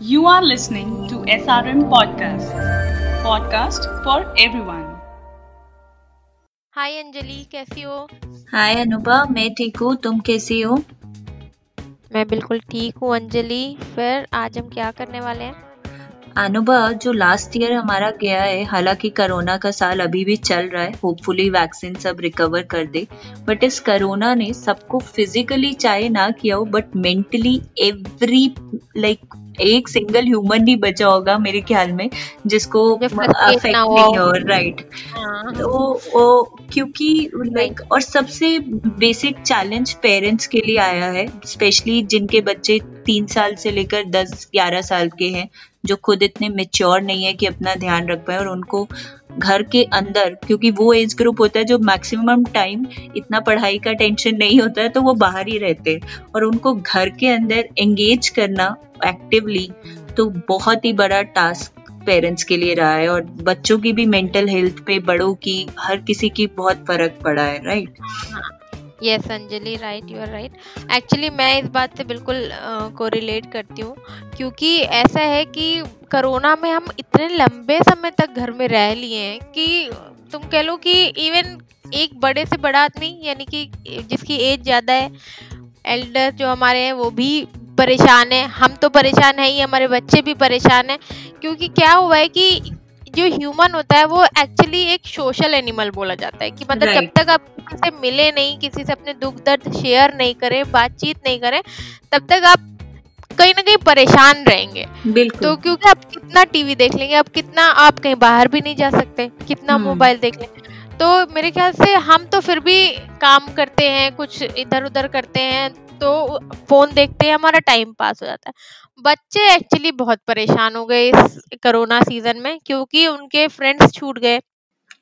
You are listening to SRM Podcast, podcast for everyone. हाय अंजलि कैसी हो? हाय अनुभा मैं ठीक हूँ तुम कैसी हो? मैं बिल्कुल ठीक हूँ अंजलि। फिर आज हम क्या करने वाले हैं? अनुभव जो लास्ट ईयर हमारा गया है हालाँकि कोरोना का साल अभी भी चल रहा है होपफुली वैक्सीन सब रिकवर कर दे बट इस कोरोना ने सबको फिजिकली चाहे ना किया हो बट मेंटली एवरी लाइक एक सिंगल ह्यूमन नहीं बचा होगा मेरे ख्याल में जिसको अफेक्ट नहीं हो। राइट हाँ, तो वो क्योंकि लाइक और सबसे बेसिक चैलेंज पेरेंट्स के लिए आया है स्पेशली जिनके बच्चे तीन साल से लेकर दस ग्यारह साल के हैं जो खुद इतने मेच्योर नहीं है कि अपना ध्यान रख पाए और उनको घर के अंदर, क्योंकि वो एज ग्रुप होता है जो मैक्सिमम टाइम इतना पढ़ाई का टेंशन नहीं होता है तो वो बाहर ही रहते हैं। और उनको घर के अंदर एंगेज करना एक्टिवली तो बहुत ही बड़ा टास्क पेरेंट्स के लिए रहा है। और बच्चों की भी मेंटल हेल्थ पे, बड़ों की, हर किसी की बहुत फ़र्क पड़ा है right yes Anjali right you are right actually मैं इस बात से बिल्कुल को रिलेट करती हूँ, क्योंकि ऐसा है कि कोरोना में हम इतने लंबे समय तक घर में रह लिए हैं कि तुम कह लो कि इवन एक बड़े से बड़ा आदमी, यानी कि जिसकी एज ज़्यादा है एल्डर जो हमारे हैं, वो भी परेशान है। हम तो परेशान है ही, हमारे बच्चे भी परेशान हैं, क्योंकि क्या हुआ है कि जो ह्यूमन होता है वो एक्चुअली एक सोशल एनिमल बोला जाता है कि मतलब जब तक आप किसी से मिले नहीं किसी से अपने दुख दर्द शेयर नहीं करें बातचीत नहीं करें तब तक आप कहीं ना कहीं परेशान रहेंगे। बिल्कुल। तो क्योंकि आप कितना टीवी देख लेंगे आप कितना आप कहीं बाहर भी नहीं जा सकते कितना हम्म। मोबाइल देख लेंगे तो मेरे ख्याल से हम तो फिर भी काम करते हैं कुछ इधर उधर करते हैं तो फ़ोन देखते हैं हमारा टाइम पास हो जाता है। बच्चे एक्चुअली बहुत परेशान हो गए इस कोरोना सीज़न में, क्योंकि उनके फ्रेंड्स छूट गए।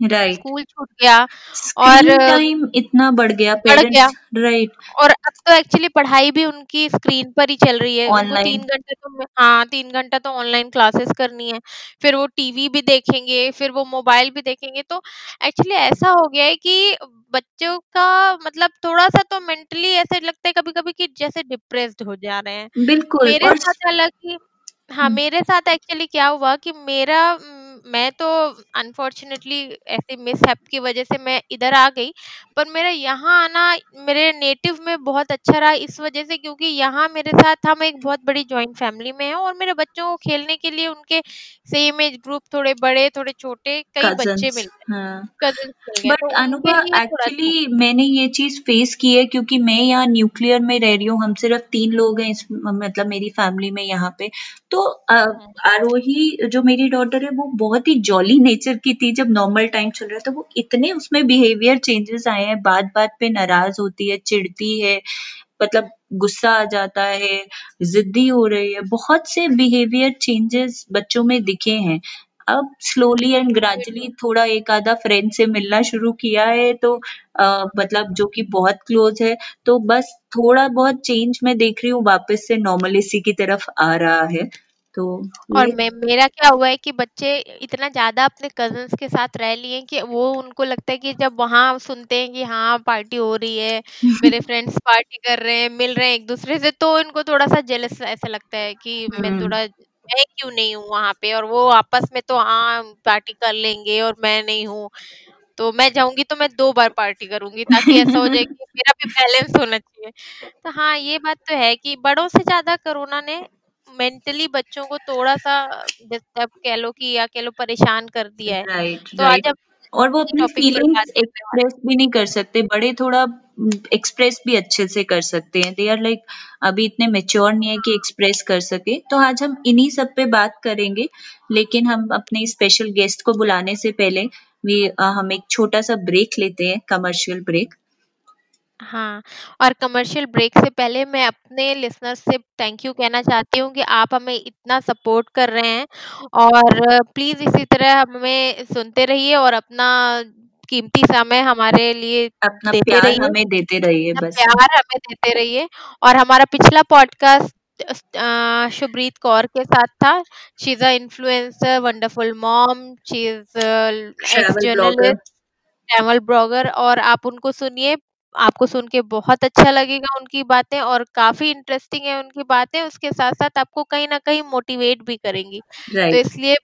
राइट स्कूल छूट गया स्क्रीन और- टाइम इतना बढ़ गया बढ़ गया। पेरेंट्स राइट और अब तो एक्चुअली पढ़ाई भी उनकी स्क्रीन पर ही चल रही है उनको Online. तीन घंटे तो हाँ तीन घंटा तो ऑनलाइन क्लासेस करनी है फिर वो टीवी भी देखेंगे फिर वो मोबाइल भी देखेंगे तो एक्चुअली ऐसा हो गया है कि बच्चों का मतलब थोड़ा सा तो मेंटली ऐसे लगता है कभी कभी कि जैसे डिप्रेस्ड हो जा रहे हैं बिल्कुल मेरे और साथ हालाँकि हाँ हम्म। मेरे साथ एक्चुअली क्या हुआ कि मेरा म, तो अनफॉर्चुनेटली ऐसे मिसहैप की वजह से मैं इधर आ गई पर मेरा यहाँ आना मेरे नेटिव में बहुत अच्छा रहा इस वजह से क्योंकि यहाँ मेरे साथ हम एक बहुत बड़ी जॉइंट फैमिली में हैं और मेरे बच्चों को खेलने के लिए उनके सेम एज ग्रुप थोड़े बड़े थोड़े छोटे कई बच्चे कजन्स मिल गए हाँ। कजिन्स मिल गए बट तो उनके अनुभा लिए थोड़ा एक्चुअली मैंने ये चीज़ फेस की है क्योंकि मैं यहाँ न्यूक्लियर में रह रही हूँ हम सिर्फ़ तीन लोग हैं इस मतलब मेरी फैमिली में यहाँ पे। तो आरोही जो मेरी डॉटर है वो बहुत ही जॉली नेचर की थी जब नॉर्मल टाइम चल रहा था वो इतने उसमें बिहेवियर चेंजेस आए हैं बात बात पे नाराज़ होती है चिढ़ती है मतलब गुस्सा आ जाता है जिद्दी हो रही है बहुत से बिहेवियर चेंजेस बच्चों में दिखे हैं। अब स्लोली एंड ग्रेजुअली थोड़ा एक आधा फ्रेंड से मिलना शुरू किया है तो मतलब जो कि बहुत क्लोज है तो बस थोड़ा बहुत चेंज मैं देख रही हूँ वापस से नॉर्मलिसी की तरफ़ आ रहा है। तो और मैं मेरा क्या हुआ है कि बच्चे इतना ज़्यादा अपने कजन्स के साथ रह लिए हैं कि वो उनको लगता है कि जब वहाँ सुनते हैं कि हाँ पार्टी हो रही है मेरे फ्रेंड्स पार्टी कर रहे हैं मिल रहे हैं एक दूसरे से तो इनको थोड़ा सा जेलस ऐसा लगता है कि मैं हम्म। थोड़ा मैं क्यों नहीं हूँ वहाँ पे और वो आपस में तो हाँ पार्टी कर लेंगे और मैं नहीं हूँ तो मैं जाऊँगी तो मैं दो बार पार्टी करूँगी ताकि ऐसा हो जाए कि मेरा भी बैलेंस होना चाहिए तो हाँ ये बात तो है कि बड़ों से ज़्यादा कोरोना ने मेंटली बच्चों को थोड़ा सा डिस्टर्ब कह लो कि या कह लो परेशान कर दिया है राइट तो आज राइट हम और वो अपनी फीलिंग्स एक्सप्रेस भी नहीं कर सकते बड़े थोड़ा एक्सप्रेस भी अच्छे से कर सकते हैं। दे आर लाइक अभी इतने मेच्योर नहीं है कि एक्सप्रेस कर सके तो आज हम इन्हीं सब पे बात करेंगे लेकिन हम अपने स्पेशल गेस्ट को बुलाने से पहले भी हम एक छोटा सा ब्रेक लेते हैं कमर्शियल ब्रेक हाँ और कमर्शियल ब्रेक से पहले मैं अपने लिसनर्स से थैंक यू कहना चाहती हूँ कि आप हमें इतना सपोर्ट कर रहे हैं और प्लीज़ इसी तरह हमें सुनते रहिए और अपना कीमती समय हमारे लिए अपना देते प्यार रहिए हमें देते रहिए अपना बस। प्यार हमें देते रहिए और हमारा पिछला पॉडकास्ट शुभ्रीत कौर के साथ था। She is a influencer wonderful mom she is ex travel blogger journalist travel blogger और आप उनको सुनिए। आपको सुन के बहुत अच्छा लगेगा उनकी बातें और काफ़ी इंटरेस्टिंग है उनकी बातें, उसके साथ-साथ आपको कहीं न कहीं मोटिवेट भी करेंगी। तो राइट इसलिए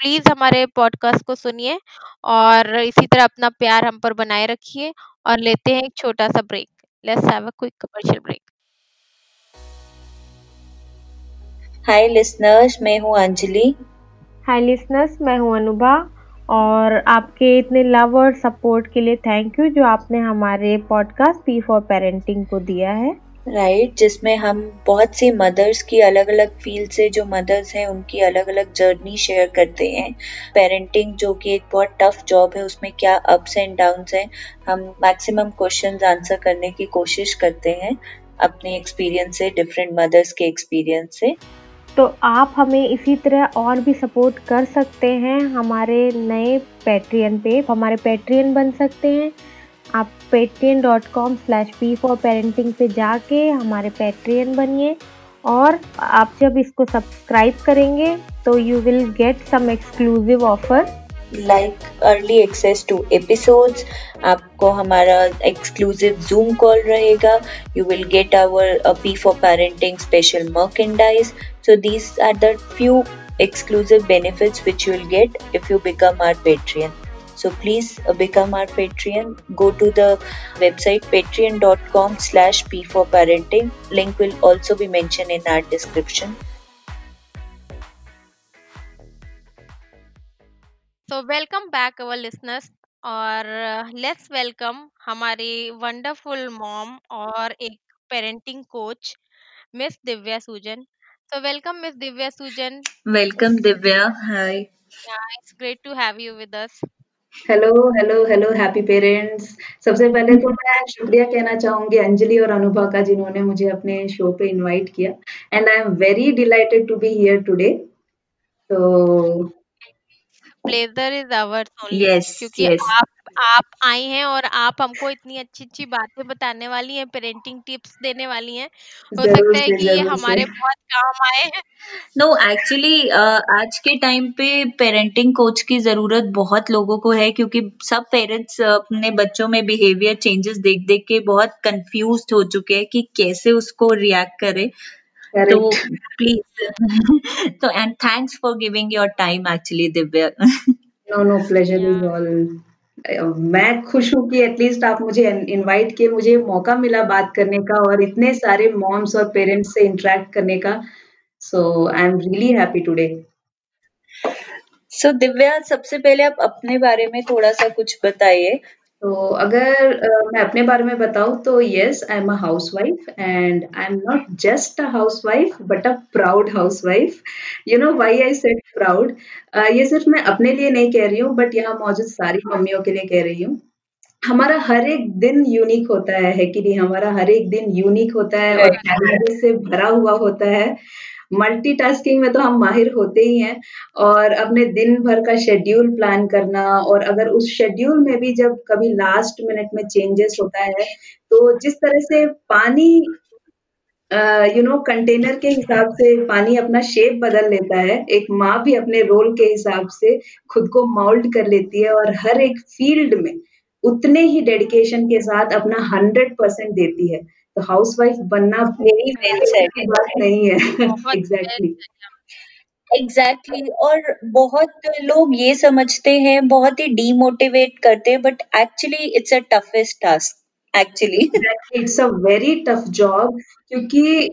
प्लीज़ हमारे पॉडकास्ट को सुनिए और इसी तरह अपना प्यार हम पर बनाए रखिए और लेते हैं एक छोटा-सा break. Let's have a quick commercial break. Hi listeners मैं हूँ अंजलि हाय लिसनर्स मैं हूँ अनुभा और आपके इतने लव और सपोर्ट के लिए थैंक यू जो आपने हमारे पॉडकास्ट पी फॉर पेरेंटिंग को दिया है। राइट right, जिसमें हम बहुत सी मदर्स की अलग अलग फ़ील्ड से जो मदर्स हैं उनकी अलग अलग जर्नी शेयर करते हैं। पेरेंटिंग जो कि एक बहुत टफ जॉब है उसमें क्या अप्स एंड डाउन्स हैं हम मैक्सिमम क्वेश्चंस आंसर करने की कोशिश करते हैं अपने एक्सपीरियंस से डिफरेंट मदर्स के एक्सपीरियंस से। तो आप हमें इसी तरह और भी सपोर्ट कर सकते हैं हमारे नए पैट्रियन पे। हमारे पैट्रियन बन सकते हैं। आप Patreon dot com slash P for parenting पे जाके हमारे पैट्रियन बनिए और आप जब इसको सब्सक्राइब करेंगे तो you will get some exclusive offer Like early access to episodes आपको हमारा एक्सक्लूसिव जूम कॉल रहेगा you will get our P for parenting special merchandise So these are the few exclusive benefits which you will get if you become our Patreon. So please uh, become our Patreon. Go to the website patreon.com slash p for parenting. Link will also be mentioned in our description. So welcome back our listeners और let's welcome हमारी wonderful mom और एक parenting coach miss Divya सूजन So welcome Miss Divya Sujan. Welcome Divya. Hi. Yeah, it's great to have you with us. Hello hello hello happy parents सबसे पहले तो मैं शुक्रिया कहना चाहूँगी अंजलि और अनुभा का जिन्होंने मुझे अपने शो पे इनवाइट किया and I am very delighted to be here today तो pleasure is ours only Yes, क्योंकि yes. आप आप आई हैं और आप हमको इतनी अच्छी अच्छी बातें बताने वाली हैं पेरेंटिंग टिप्स देने वाली हैं हो ज़रूर सकता है से कि ये ज़रूर हमारे बहुत काम आए नो एक्चुअली आज के टाइम पे पेरेंटिंग कोच की ज़रूरत बहुत लोगों को है क्योंकि सब पेरेंट्स अपने बच्चों में बिहेवियर चेंजेस देख देख के बहुत कंफ्यूज हो चुके हैं कि कैसे उसको रिएक्ट करें। तो प्लीज़ तो and thanks for giving your time actually Divya no no pleasure is all मैं खुश हूँ कि एटलीस्ट आप मुझे इनवाइट किए मुझे मौका मिला बात करने का और इतने सारे मॉम्स और पेरेंट्स से इंटरेक्ट करने का. So I am really happy today so Divya सबसे पहले आप अपने बारे में थोड़ा सा कुछ बताइए। तो अगर अ, मैं अपने बारे में बताऊँ तो yes I am a housewife and I am not just a housewife but a proud housewife you know why I said proud ये सिर्फ़ मैं अपने लिए नहीं कह रही हूँ बट यहाँ मौजूद सारी मम्मियों के लिए कह रही हूँ। हमारा हर एक दिन यूनिक होता है है कि नहीं? हमारा हर एक दिन यूनिक होता है और चैलेंजेस से भरा हुआ होता है। मल्टीटास्किंग में तो हम माहिर होते ही हैं और अपने दिन भर का शेड्यूल प्लान करना और अगर उस शेड्यूल में भी जब कभी लास्ट मिनट में चेंजेस होता है तो जिस तरह से पानी यू नो कंटेनर के हिसाब से पानी अपना शेप बदल लेता है, एक माँ भी अपने रोल के हिसाब से खुद को माउल्ड कर लेती है और हर एक फ़ील्ड में उतने ही डेडिकेशन के साथ अपना हंड्रेड परसेंट देती है। तो हाउसवाइफ बनना वेरी वेल सेड बात नहीं है। Exactly exactly exactly. और बहुत लोग ये समझते हैं बहुत ही डीमोटिवेट करते हैं but actually it's a toughest task actually it's a very tough job क्योंकि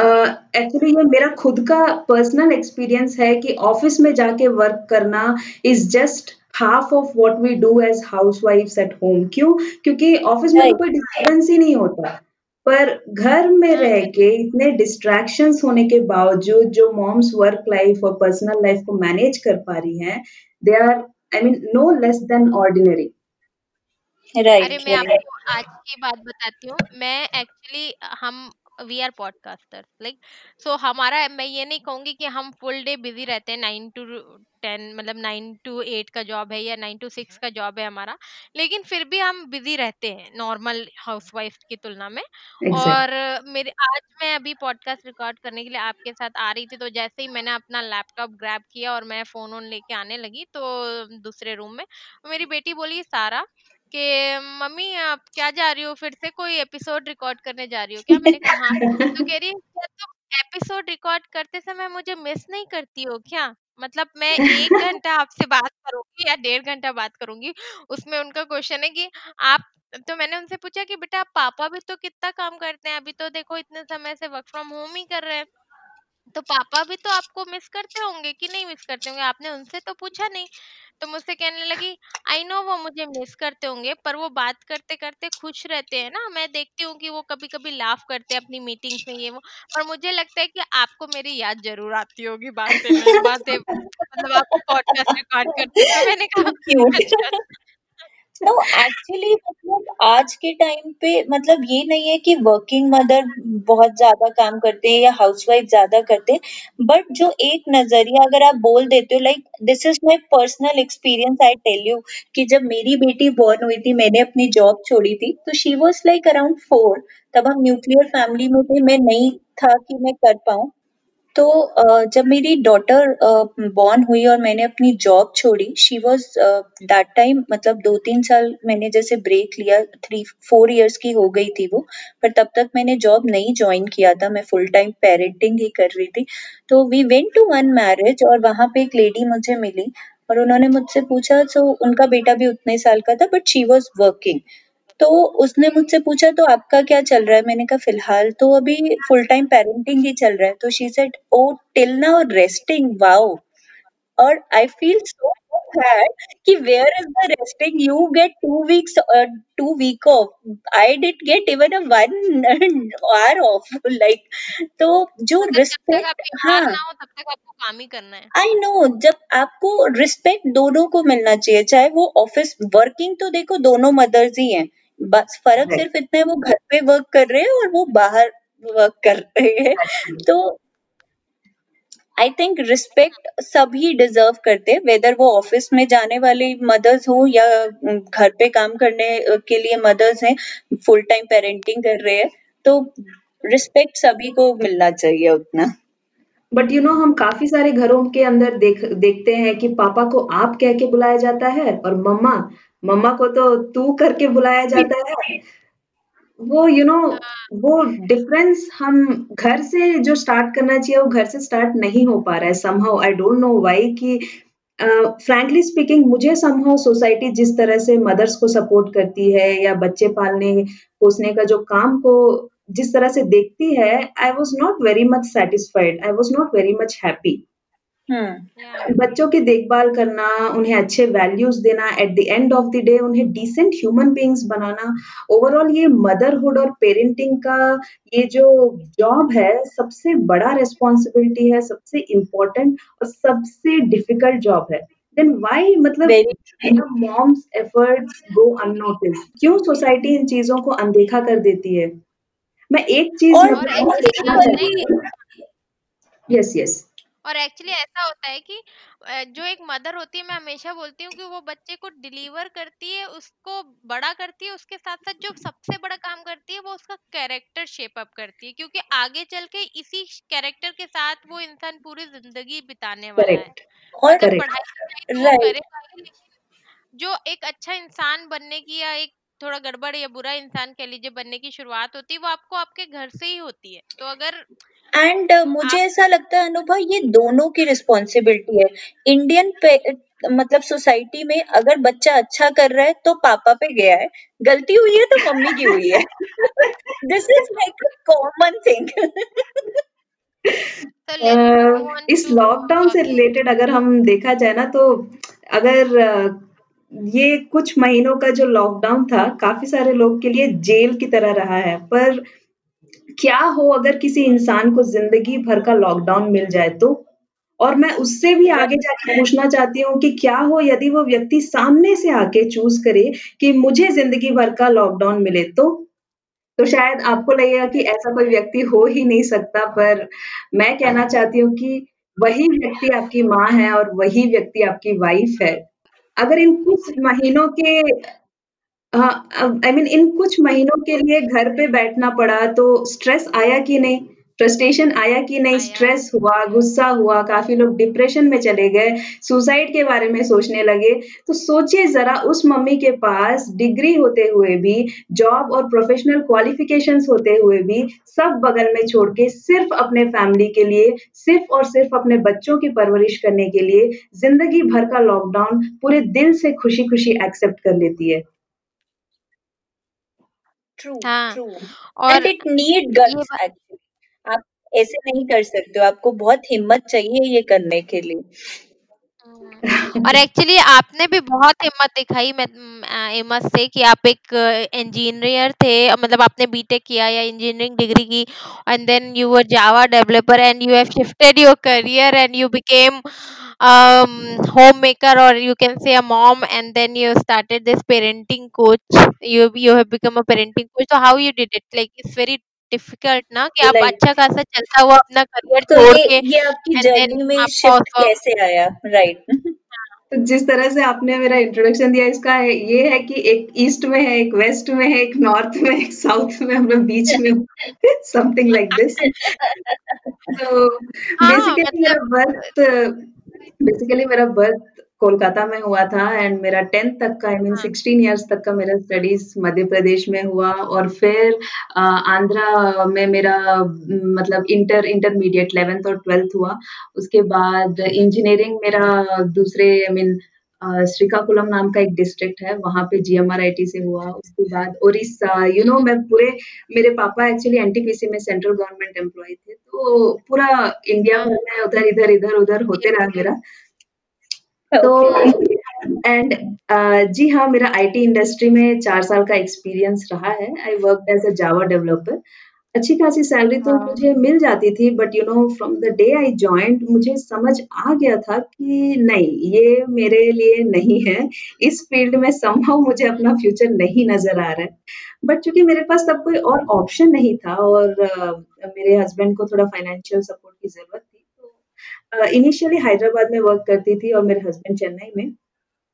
एक्चुअली uh, ये मेरा खुद का पर्सनल एक्सपीरियंस है कि ऑफ़िस में जाके वर्क करना is just half of what we do as हाउसवाइफ्स at home क्यों? क्योंकि ऑफ़िस में तो कोई डिस्टर्बेंस ही नहीं होता। पर घर में रह के इतने डिस्ट्रैक्शन होने के बावजूद जो मॉम्स वर्क लाइफ और पर्सनल लाइफ को मैनेज कर पा रही हैं they are I mean no less than ordinary अरे राइट मैं आपको आज की बात बताती हूँ। मैं एक्चुअली हम we are podcaster like so हमारा मैं ये नहीं कहूँगी कि हम फुल डे बिज़ी रहते हैं नाइन टू टेन मतलब नाइन टू एट का जॉब है या नाइन टू सिक्स का जॉब है हमारा लेकिन फिर भी हम बिज़ी रहते हैं नॉर्मल हाउसवाइफ की तुलना में। और मेरे आज मैं अभी पॉडकास्ट रिकॉर्ड करने के लिए आपके साथ आ रही थी तो जैसे ही मैंने अपना लैपटॉप ग्रैब किया और मैं फ़ोन ऑन लेके आने लगी तो दूसरे रूम में मेरी बेटी बोली सारा कि मम्मी आप क्या जा रही हो? फिर से कोई एपिसोड रिकॉर्ड करने जा रही हो क्या? मैंने कहा हाँ। तो कह रही है क्या तुम एपिसोड रिकॉर्ड करते समय मुझे मिस नहीं करती हो क्या? मतलब मैं एक घंटा आपसे बात करूँगी या डेढ़ घंटा बात करूँगी उसमें उनका क्वेश्चन है कि आप तो मैंने उनसे पूछा कि बेटा आप पापा भी तो कितना काम करते हैं? अभी तो देखो इतने समय से वर्क फ्रॉम होम ही कर रहे हैं। तो पापा भी तो आपको मिस करते होंगे कि नहीं मिस करते होंगे? आपने उनसे तो पूछा नहीं। तो मुझसे कहने लगी आई नो वो मुझे मिस करते होंगे पर वो बात करते करते खुश रहते हैं ना। मैं देखती हूँ कि वो कभी कभी लाफ करते हैं अपनी मीटिंग्स में ये वो। पर मुझे लगता है कि आपको मेरी याद ज़रूर आती होगी बातें बातें मतलब आपको पॉडकास्ट रिकॉर्ड करते तो मैंने कहा अच्छा। नो एक्चुअली मतलब आज के टाइम पे मतलब ये नहीं है कि वर्किंग मदर बहुत ज़्यादा काम करते हैं या हाउसवाइफ ज़्यादा करते हैं बट जो एक नज़रिया अगर आप बोल देते हो like this is my personal experience I tell you कि जब मेरी बेटी बॉर्न हुई थी, मैंने अपनी जॉब छोड़ी थी तो she was like around four तब हम न्यूक्लियर फैमिली में थे, मैं नहीं था कि मैं कर पाऊँ तो जब मेरी डॉटर बॉर्न हुई और मैंने अपनी जॉब छोड़ी शी वाज दैट टाइम मतलब दो तीन साल मैंने जैसे ब्रेक लिया थ्री फोर इयर्स की हो गई थी वो, पर तब तक मैंने जॉब नहीं ज्वाइन किया था, मैं फुल टाइम पेरेंटिंग ही कर रही थी। तो we went to one marriage और वहाँ पे एक लेडी मुझे मिली, और उन्होंने मुझसे पूछा सो उनका बेटा भी उतने साल का था बट शी वॉज़ वर्किंग तो उसने मुझसे पूछा तो आपका क्या चल रहा है? मैंने कहा फ़िलहाल तो अभी फुल टाइम पेरेंटिंग ही चल रहा है। तो she said oh till now resting wow और आई फील सो sad कि where is the resting you get two weeks two week off I did get even a one hour off like तो जो मतलब जब तक आप respect बीमार हाँ। ना हो तब तक आपको काम ही करना है। आई नो जब आपको रिस्पेक्ट दोनों को मिलना चाहिए चाहे वो ऑफ़िस वर्किंग तो देखो दोनों मदर्स ही हैं। बस फ़र्क. सिर्फ़ इतना है वो घर पे वर्क कर रहे हैं और वो बाहर वर्क कर रहे हैं। तो आई थिंक रिस्पेक्ट सभी डिजर्व करते हैं वेदर वो ऑफ़िस में जाने वाली मदर्स हो या घर पे काम करने के लिए मदर्स हैं फुल टाइम पेरेंटिंग कर रहे हैं तो रिस्पेक्ट सभी को मिलना चाहिए उतना। बट यू नो हम काफ़ी सारे घरों के अंदर देख देखते हैं कि पापा को आप कह के बुलाया जाता है और मम्मा मम्मा को तो तू करके बुलाया जाता है। वो यू you नो know, वो डिफरेंस हम घर से जो स्टार्ट करना चाहिए वो घर से स्टार्ट नहीं हो पा रहा है somehow I don't know why कि फ्रैंकली स्पीकिंग मुझे समहाउ सोसाइटी जिस तरह से मदर्स को सपोर्ट करती है या बच्चे पालने पोसने का जो काम को जिस तरह से देखती है I was not very much satisfied I was not very much happy hmm बच्चों की देखभाल करना, उन्हें अच्छे वैल्यूज़ देना, at the end of the day उन्हें डिसेंट ह्यूमन बीइंग्स बनाना, ओवरऑल ये मदरहुड और पेरेंटिंग का ये जो जॉब है, सबसे बड़ा रिस्पॉन्सिबिलिटी है, सबसे इम्पोर्टेंट और सबसे डिफ़िकल्ट जॉब है। देन व्हाई मतलब very moms efforts go unnoticed क्यों सोसाइटी इन चीज़ों को अनदेखा कर देती है? मैं एक चीज़ और और यस, यस। और एक्चुअली ऐसा होता है कि अ, जो एक मदर होती है मैं हमेशा बोलती हूँ कि वो बच्चे को डिलीवर करती है उसको बड़ा करती है उसके साथ साथ जो सबसे बड़ा काम करती है वो उसका कैरेक्टर शेप अप करती है क्योंकि आगे चल के इसी कैरेक्टर के साथ वो इंसान पूरी ज़िंदगी बिताने वाला है करेक्ट, और करेक्ट। पढ़ाई लिखाई तो वो राइट करेगा ही लेकिन जो एक अच्छा इंसान बनने की या एक थोड़ा गड़बड़ या बुरा इंसान कह लीजिए बनने की शुरुआत होती है वो आपको आपके घर से ही होती है। तो अगर एंड uh, मुझे आप ऐसा लगता है अनुभव ये दोनों की रिस्पॉन्सिबिलिटी है। इंडियन पे मतलब सोसाइटी में अगर बच्चा अच्छा कर रहा है तो पापा पे गया है। गलती हुई है तो मम्मी की हुई है। This is like common thing इस लॉकडाउन से uh, रिलेटेड अगर हम देखा जाए ना तो अगर अ, ये कुछ महीनों का जो लॉकडाउन था, काफ़ी सारे लोग के लिए जेल की तरह रहा है। पर क्या हो अगर किसी इंसान को ज़िंदगी भर का लॉकडाउन मिल जाए तो? और मैं उससे भी आगे जाके पूछना चाहती हूँ कि क्या हो यदि वो व्यक्ति सामने से आके चूज़ करे कि मुझे ज़िंदगी भर का लॉकडाउन मिले तो? तो शायद आपको लगेगा कि ऐसा कोई व्यक्ति हो ही नहीं सकता, पर मैं कहना चाहती हूँ कि वही व्यक्ति आपकी माँ है और वही व्यक्ति आपकी वाइफ है। अगर इन कुछ महीनों के हाँ आई मीन इन कुछ महीनों के लिए घर पे बैठना पड़ा तो स्ट्रेस आया कि नहीं? फ्रस्ट्रेशन आया कि नहीं स्ट्रेस हुआ, गुस्सा हुआ, काफ़ी लोग डिप्रेशन में चले गए, सुसाइड के बारे में सोचने लगे। तो सोचिए ज़रा उस मम्मी के पास डिग्री होते हुए भी, जॉब और प्रोफ़ेशनल क्वालिफ़िकेशंस होते हुए भी, सब बगल में छोड़ के सिर्फ़ अपने फैमिली के लिए, सिर्फ़ और सिर्फ़ अपने बच्चों की परवरिश करने के लिए, ज़िंदगी भर का लॉकडाउन पूरे दिल से खुशी-खुशी एक्सेप्ट कर लेती है। ट्रू हाँ, ट्रू एंड और इट नीड ये गट्स बात एक्चुअली आप ऐसे नहीं कर सकते हो। आपको बहुत हिम्मत चाहिए ये करने के लिए। और एक्चुअली आपने भी बहुत हिम्मत दिखाई एमस से कि आप एक इंजीनियर थे मतलब आपने बीटेक किया या इंजीनियरिंग डिग्री की and then you were Java developer and you have shifted your career and you became homemaker और you can say a mom and then you started this parenting coach you you have become a parenting coach तो how you did it like it's very difficult ना कि आप अच्छा खासा चलता हुआ अपना करियर तो छोड़ ये के ये आपकी एंड देन जर्नी में आपका शिफ्ट कैसे आया? राइट तो जिस तरह से आपने मेरा इंट्रोडक्शन दिया इसका है ये है कि एक ईस्ट में है, एक वेस्ट में है, एक नॉर्थ में, एक साउथ में हम लोग बीच में समथिंग लाइक दिस। तो हाँ, बेसिकली मेरा मतलब बर्थ बेसिकली मेरा बर्थ कोलकाता में हुआ था एंड मेरा 10th तक का आई मीन। 16 इयर्स तक का मेरा स्टडीज़ मध्य प्रदेश में हुआ और फिर आंध्रा में मेरा मतलब इंटर इंटरमीडिएट 11th और 12th हुआ। उसके बाद इंजीनियरिंग मेरा दूसरे आई मीन श्रीकाकुलम नाम का एक डिस्ट्रिक्ट है वहाँ पे जीएमआरआईटी से हुआ। उसके बाद उड़ीसा यू नो मैं पूरे मेरे पापा एक्चुअली एनटीपीसी में सेंट्रल गवर्नमेंट एम्प्लॉय थे तो पूरा इंडिया भर में उधर इधर इधर उधर होते रहा मेरा। तो ओके एंड जी हाँ मेरा आईटी इंडस्ट्री में चार साल का एक्सपीरियंस रहा है. I work as a Java developer अच्छी खासी सैलरी तो हाँ, मुझे मिल जाती थी but you know from the day I joined मुझे समझ आ गया था कि नहीं ये मेरे लिए नहीं है. इस फ़ील्ड में संभव मुझे अपना फ्यूचर नहीं नज़र आ रहा है. बट चूँकि मेरे पास तब कोई और ऑप्शन नहीं था और uh, मेरे हस्बैंड को थोड़ा फाइनेंशियल सपोर्ट की ज़रूरत थी इनिशियली हैदराबाद में वर्क करती थी और मेरे हस्बैंड चेन्नई में।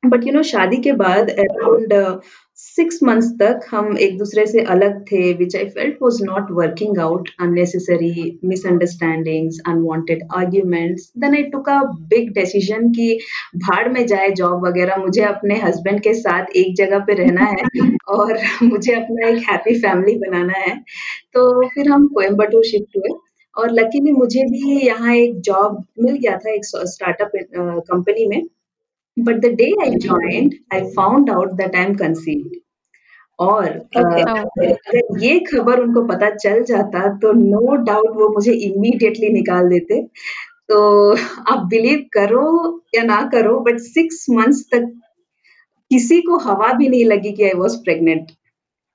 बट यू नो शादी के बाद अराउंड सिक्स मंथ्स तक हम एक दूसरे से अलग थे which I felt was not working out unnecessary misunderstandings unwanted arguments then I took a big decision कि भाड़ में जाए जॉब वगैरह मुझे अपने हस्बैंड के साथ एक जगह पे रहना है और मुझे अपना एक हैप्पी फैमिली बनाना है। तो फिर हम कोयम्बटूर शिफ्ट हुए। और लकीली मुझे भी यहाँ एक जॉब मिल गया था एक स्टार्टअप कंपनी में। But the day I joined, I found out that I'm conceived. और अ, ओके ओह, अगर ये खबर उनको पता चल जाता तो नो डाउट वो मुझे इमीडिएटली निकाल देते। तो आप बिलीव करो या ना करो बट सिक्स मंथ्स तक किसी को हवा भी नहीं लगी कि I was pregnant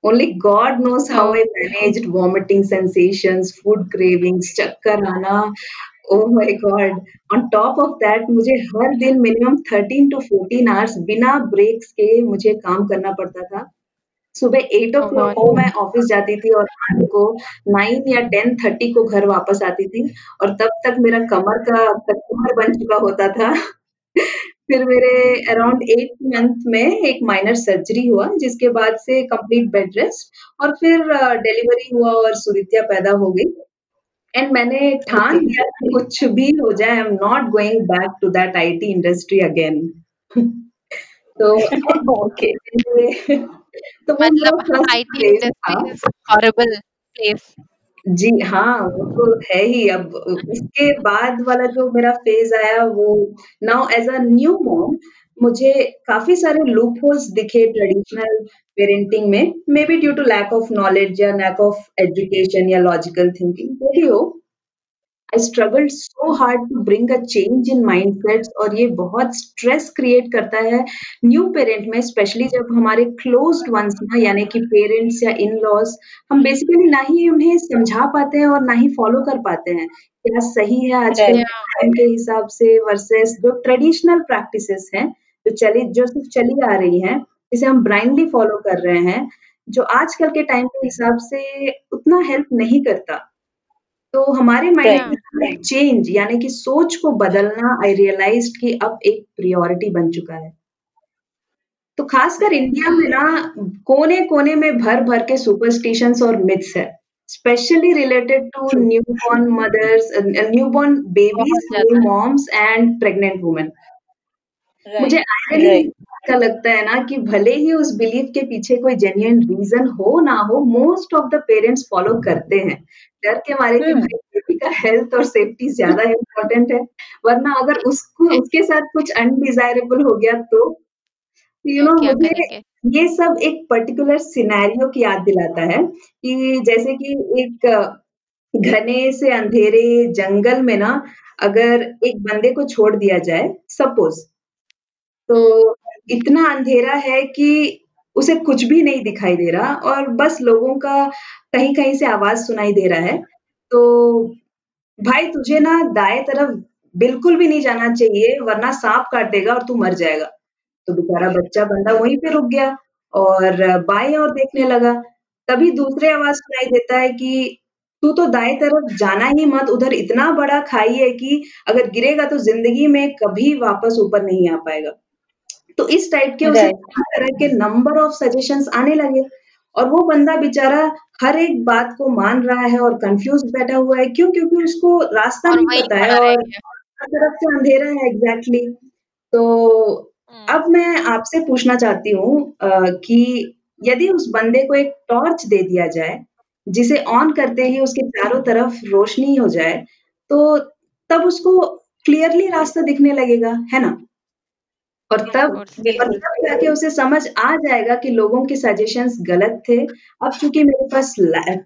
Only God knows how I managed vomiting sensations, food cravings, चक्कर आना. Oh my God! On top of that, मुझे हर दिन मिनिमम 13 टू 14 आवर्स बिना ब्रेक्स के मुझे काम करना पड़ता था. सुबह एट ओ क्लॉक को मैं ऑफ़िस जाती थी और रात को नाइन या 10:30 को घर वापस आती थी और तब तक मेरा कमर का कमर बन चुका होता था. फिर मेरे अराउंड एट मंथ में एक माइनर सर्जरी हुआ जिसके बाद से कंप्लीट बेड रेस्ट और फिर डिलीवरी हुआ और सुदित्या पैदा हो गई। एंड मैंने ठान लिया कुछ भी हो जाए I am not going back to that IT industry again तो ओके तो मतलब IT industry is horrible place जी हाँ, वो तो है ही अब उसके बाद वाला जो मेरा फ़ेज़ आया वो now as a new mom मुझे काफ़ी सारे लूप होल्स दिखे ट्रेडिशनल पेरेंटिंग में, may be due to lack of knowledge या लैक ऑफ़ एजुकेशन या लॉजिकल थिंकिंग, जो भी हो। I struggled so hard to bring a change in mindsets और ये बहुत स्ट्रेस क्रिएट करता है न्यू पेरेंट में स्पेशली जब हमारे क्लोज्ड वंस ना यानी कि पेरेंट्स या इन-लॉज़ हम बेसिकली ना ही उन्हें समझा पाते हैं और ना ही फॉलो कर पाते हैं। क्या सही है आजकल टाइम के हिसाब से वर्सेस जो ट्रेडिशनल प्रैक्टिसेस हैं, जो चली जो सिर्फ़ चली आ रही हैं, जिसे हम ब्लाइंडली फॉलो कर रहे हैं, जो आजकल के टाइम के हिसाब से उतना हेल्प नहीं करता। तो हमारे माइंड में चेंज यानी कि सोच को बदलना आई रियलाइज़ कि अब एक प्रियोरिटी बन चुका है। तो खासकर इंडिया में ना कोने-कोने में भर-भर के सुपरस्टिशंस और मिथ्स है। Specially related to newborn mothers newborn babies. Moms and pregnant women मुझे आयरनी का लगता है ना कि भले ही उस बिलीफ के पीछे कोई जेन्युइन रीजन हो ना हो most of the parents follow करते हैं। डर के मारे कि भाई बेबी का हेल्थ और सेफ्टी ज़्यादा इम्पोर्टेंट है वरना अगर उसको उसके साथ कुछ अनडिजायरेबल हो गया तो यू तो नो मुझे ये सब एक पर्टिकुलर सिनेरियो की याद दिलाता है कि जैसे कि एक घने से अंधेरे जंगल में ना अगर एक बंदे को छोड़ दिया जाए सपोज़ तो हम्म इतना अंधेरा है कि उसे कुछ भी नहीं दिखाई दे रहा और बस लोगों का कहीं-कहीं से आवाज़ सुनाई दे रहा है। तो भाई तुझे ना दाएँ तरफ़ बिल्कुल भी नहीं जाना चाहिए वरना साँप काट देगा और तू मर जाएगा। तो बेचारा बच्चा बंदा वहीं पे रुक गया और बाएँ ओर देखने लगा। तभी दूसरे आवाज़ सुनाई देता है कि तू तो दाएँ तरफ़ जाना ही मत, उधर इतना बड़ा खाई है कि अगर गिरेगा तो ज़िंदगी में कभी वापस ऊपर नहीं आ पाएगा। तो इस टाइप के उसे तरह के नंबर ऑफ़ सजेशंस आने लगे और वो बंदा बेचारा हर एक बात को मान रहा है और कंफ्यूज बैठा हुआ है। क्यों? क्योंकि उसको रास्ता नहीं पता है और हर तरफ़ से अंधेरा है एग्ज़ैक्टली। तो हम्म अब मैं आपसे पूछना चाहती हूँ कि यदि उस बंदे को एक टॉर्च दे दिया जाए, जिसे ऑन करते ही उसके चारों तरफ़ रोशनी हो जाए, तो तब उसको क्लियरली रास्ता दिखने लगेगा, है ना? और तब कोर्स और तब जाके उसे समझ आ जाएगा कि लोगों के सजेशंस गलत थे। अब चूँकि मेरे पास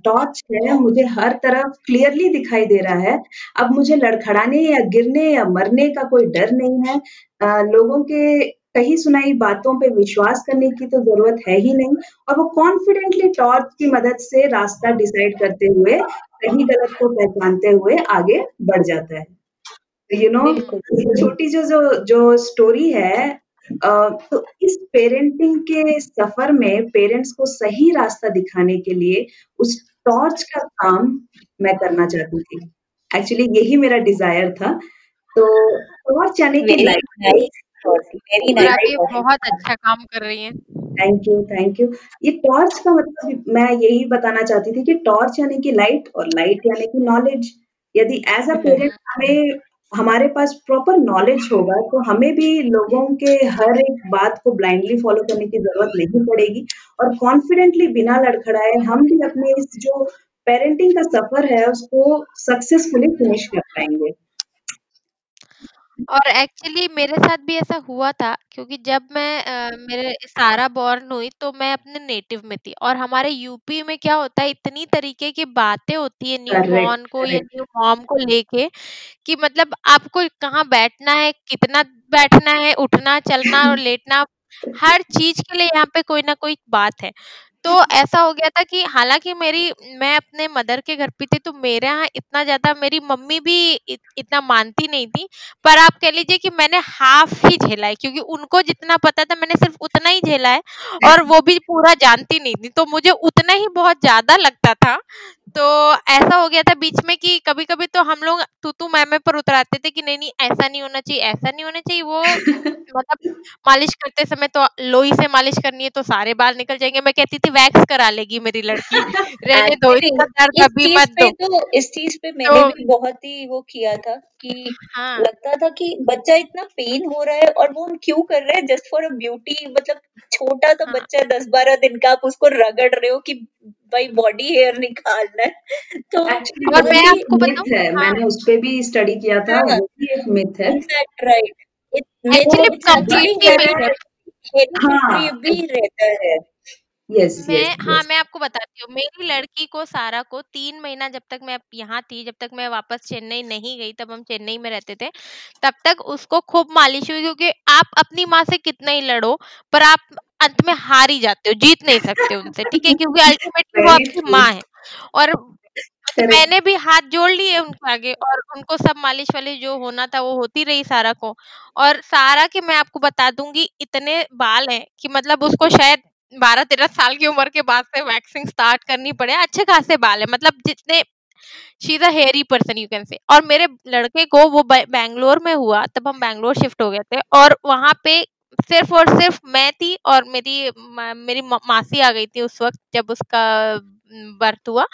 टॉर्च है, मुझे हर तरफ़ क्लियरली दिखाई दे रहा है। अब मुझे लड़खड़ाने या गिरने या मरने का कोई डर नहीं है। अ, लोगों के कही सुनाई बातों पे विश्वास करने की तो ज़रूरत है ही नहीं और वो कॉन्फिडेंटली टॉर्च की मदद से रास्ता डिसाइड करते हुए, सही-गलत को पहचानते हुए आगे बढ़ जाता है। यू नो छोटी जो जो जो स्टोरी है तो इस पेरेंटिंग के सफ़र में पेरेंट्स को सही रास्ता दिखाने के लिए उस टॉर्च का काम मैं करना चाहती थी। एक्चुअली यही मेरा डिज़ायर था। तो टॉर्च यानी कि थॉट बहुत अच्छा काम कर रही हैं थैंक यू, थैंक यू। ये टॉर्च का मतलब मैं यही बताना चाहती थी कि टॉर्च यानी कि लाइट और लाइट यानी कि नॉलेज। यदि एज़ अ पेरेंट हमें हमारे पास प्रॉपर नॉलेज होगा, तो हमें भी लोगों के हर एक बात को ब्लाइंडली फॉलो करने की ज़रूरत नहीं पड़ेगी और कॉन्फिडेंटली बिना लड़खड़ाए हम भी अपने इस जो पेरेंटिंग का सफ़र है, उसको सक्सेसफुली फिनिश कर पाएँगे। और एक्चुअली मेरे साथ भी ऐसा हुआ था क्योंकि जब मैं अ, मेरे सारा बॉर्न हुई तो मैं अपने नेटिव में थी और हमारे यूपी में क्या होता है इतनी तरीके की बातें होती है न्यू करेक्ट, बॉर्न को या करेक्ट। न्यू मॉम को लेके कि मतलब आपको कहाँ बैठना है, कितना बैठना है, उठना, चलना और लेटना, हर चीज़ के लिए यहाँ पे कोई ना कोई बात है। तो ऐसा हो गया था कि हालाँकि मेरी मैं अपने मदर के घर पे थी तो मेरे यहाँ इतना ज़्यादा मेरी मम्मी भी इत इतना मानती नहीं थी। पर आप कह लीजिए कि मैंने हाफ़ ही झेला है क्योंकि उनको जितना पता था मैंने सिर्फ़ उतना ही झेला है और वो भी पूरा जानती नहीं थी। तो मुझे उतना ही बहुत ज़्यादा लगता था। तो ऐसा हो गया था बीच में कि कभी-कभी तो हम लोग तू-तू मैं-मैं पर उतर आते थे कि नहीं-नहीं ऐसा नहीं होना चाहिए, ऐसा नहीं होना चाहिए। वो मतलब मालिश करते समय तो लोई से मालिश करनी है तो सारे बाल निकल जाएँगे। मैं कहती थी वैक्स करा लेगी मेरी लड़की, रहने दो एक्चुअली दर्द इस अभी चीज़ मत पे दो। तो इस चीज़ पे तो भी बहुत ही वो किया था कि हाँ। लगता था कि बच्चा इतना पेन हो रहा है और वो हम क्यों कर रहे हैं जस्ट फॉर अ ब्यूटी मतलब छोटा हाँ। बच्चा 10-12 दिन का आप उसको रगड़ रहे हो कि भाई बॉडी हेयर निकालना है। तो एक्चुअली और मैं आपको बताऊँ है, हाँ। मैंने उस पे भी स्टडी किया था, हाँ, वो भी एक मिथ है। In fact right. Actually completely myth है। भी रहता है। यस, मैं यस, हाँ, यस। मैं आपको बताती हूँ, मेरी लड़की को सारा को तीन महीना जब तक मैं यहाँ थी, जब तक मैं वापस चेन्नई नहीं गई, तब हम चेन्नई में रहते थे, तब तक उसको खूब मालिश हुई क्योंकि आप अपनी माँ से कितना ही लड़ो, पर आप अंत में हार ही जाते हो, जीत नहीं सकते उनसे, ठीक है? क्योंकि अल्टीमेटली वो आपकी माँ है और करेक्ट। मैंने भी हाथ जोड़ लिए उनके आगे और उनको सब मालिश-वालिश जो होना था वो होती रही सारा को। और सारा के मैं आपको बता दूँगी इतने बाल हैं कि मतलब उसको शायद 12-13 साल की उम्र के बाद से वैक्सिंग स्टार्ट करनी पड़े, अच्छे खासे बाल है मतलब जितने she is a hairy person you can say और मेरे लड़के को वो ब बैंगलोर में हुआ, तब हम बैंगलोर शिफ्ट हो गए थे और वहाँ पे सिर्फ़ और सिर्फ़ मैं थी और मेरी मेरी मासी आ गई थी उस वक़्त जब उसका बर्थ हुआ।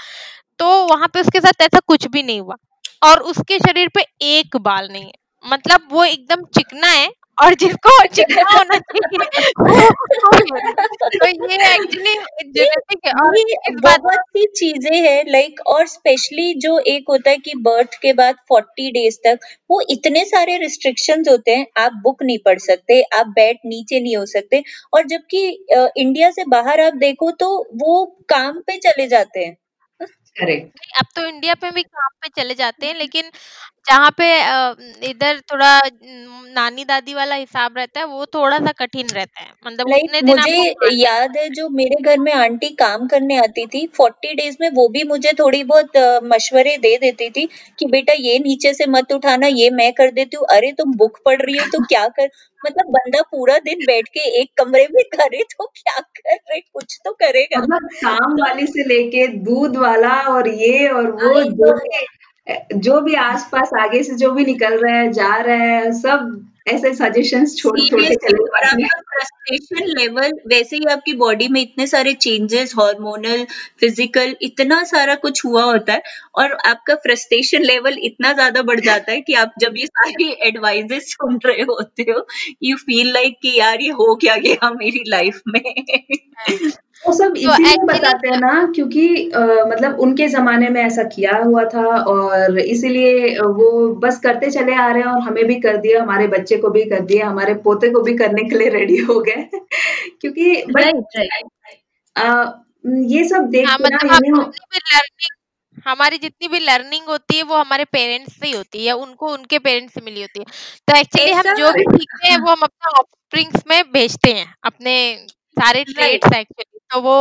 तो वहाँ पे उसके साथ ऐसा कुछ भी नहीं हुआ और उसके शरीर पे एक बाल नहीं है मतलब वो एकदम चिकना है और जिसको चिकना होना चाहिए। तो ये एक्चुअली जेनेटिक है। और ये बहुत सी चीज़ें हैं लाइक और स्पेशली जो एक होता है कि बर्थ के बाद फोर्टी डेज़ तक वो इतने सारे रिस्ट्रिक्शंस होते हैं आप बुक नहीं पढ़ सकते आप बैठ नीचे नहीं हो सकते। और जबकि इंडिया से बाहर आप देखो तो वो काम पे चले जाते हैं। करेक्ट। अब तो इंडिया पे भी काम पे चले जाते हैं लेकिन जहाँ पे इधर थोड़ा नानी दादी वाला हिसाब रहता है वो थोड़ा सा कठिन रहता है। मतलब लाइक उतने दिन मुझे याद है जो मेरे घर में आंटी काम करने आती थी फोर्टी डेज़ में वो भी मुझे थोड़ी बहुत अ, मशवरे दे देती थी कि बेटा ये नीचे से मत उठाना ये मैं कर देती हूँ। अरे तुम बुक पढ़ रही हो तो क्या कर मतलब बंदा पूरा दिन बैठ के एक कमरे में करे तो क्या कर? रहे कुछ तो करेगा। मतलब काम वाली से लेके दूध वाला और ये और वो आई जो नो भी जो भी आसपास आगे से जो भी निकल रहा है जा रहा है सब ऐसे सजेशंस छोड़ छोड़ के चले और आपका फ्रस्ट्रेशन लेवल वैसे ही आपकी बॉडी में इतने सारे चेंजेस हार्मोनल फ़िज़िकल इतना सारा कुछ हुआ होता है और आपका फ्रस्ट्रेशन लेवल इतना ज़्यादा बढ़ जाता है कि आप जब ये सारी एडवाइजेस सुन रहे होते हो यू फील लाइक कि यार ये हो क्या गया मेरी लाइफ में? वो सब तो इसीलिए बताते हैं ना क्योंकि अ, मतलब उनके जमाने में ऐसा किया हुआ था और इसीलिए वो बस करते चले आ रहे हैं और हमें भी कर दिया हमारे बच्चे को भी कर दिया हमारे पोते को भी करने के लिए रेडी हो गए। क्योंकि ये सब देख हाँ मतलब हमारी जितनी भी लर्निंग होती है वो हमारे पेरेंट्स से ही होती है या उनको उनके पेरेंट्स से मिली होती है। तो एक्चुअली हम जो भी सीखते हैं वो हम अपने ऑफस्प्रिंग्स में भेजते हैं अपने सारे ट्रेड्स एक्चुअली तो वो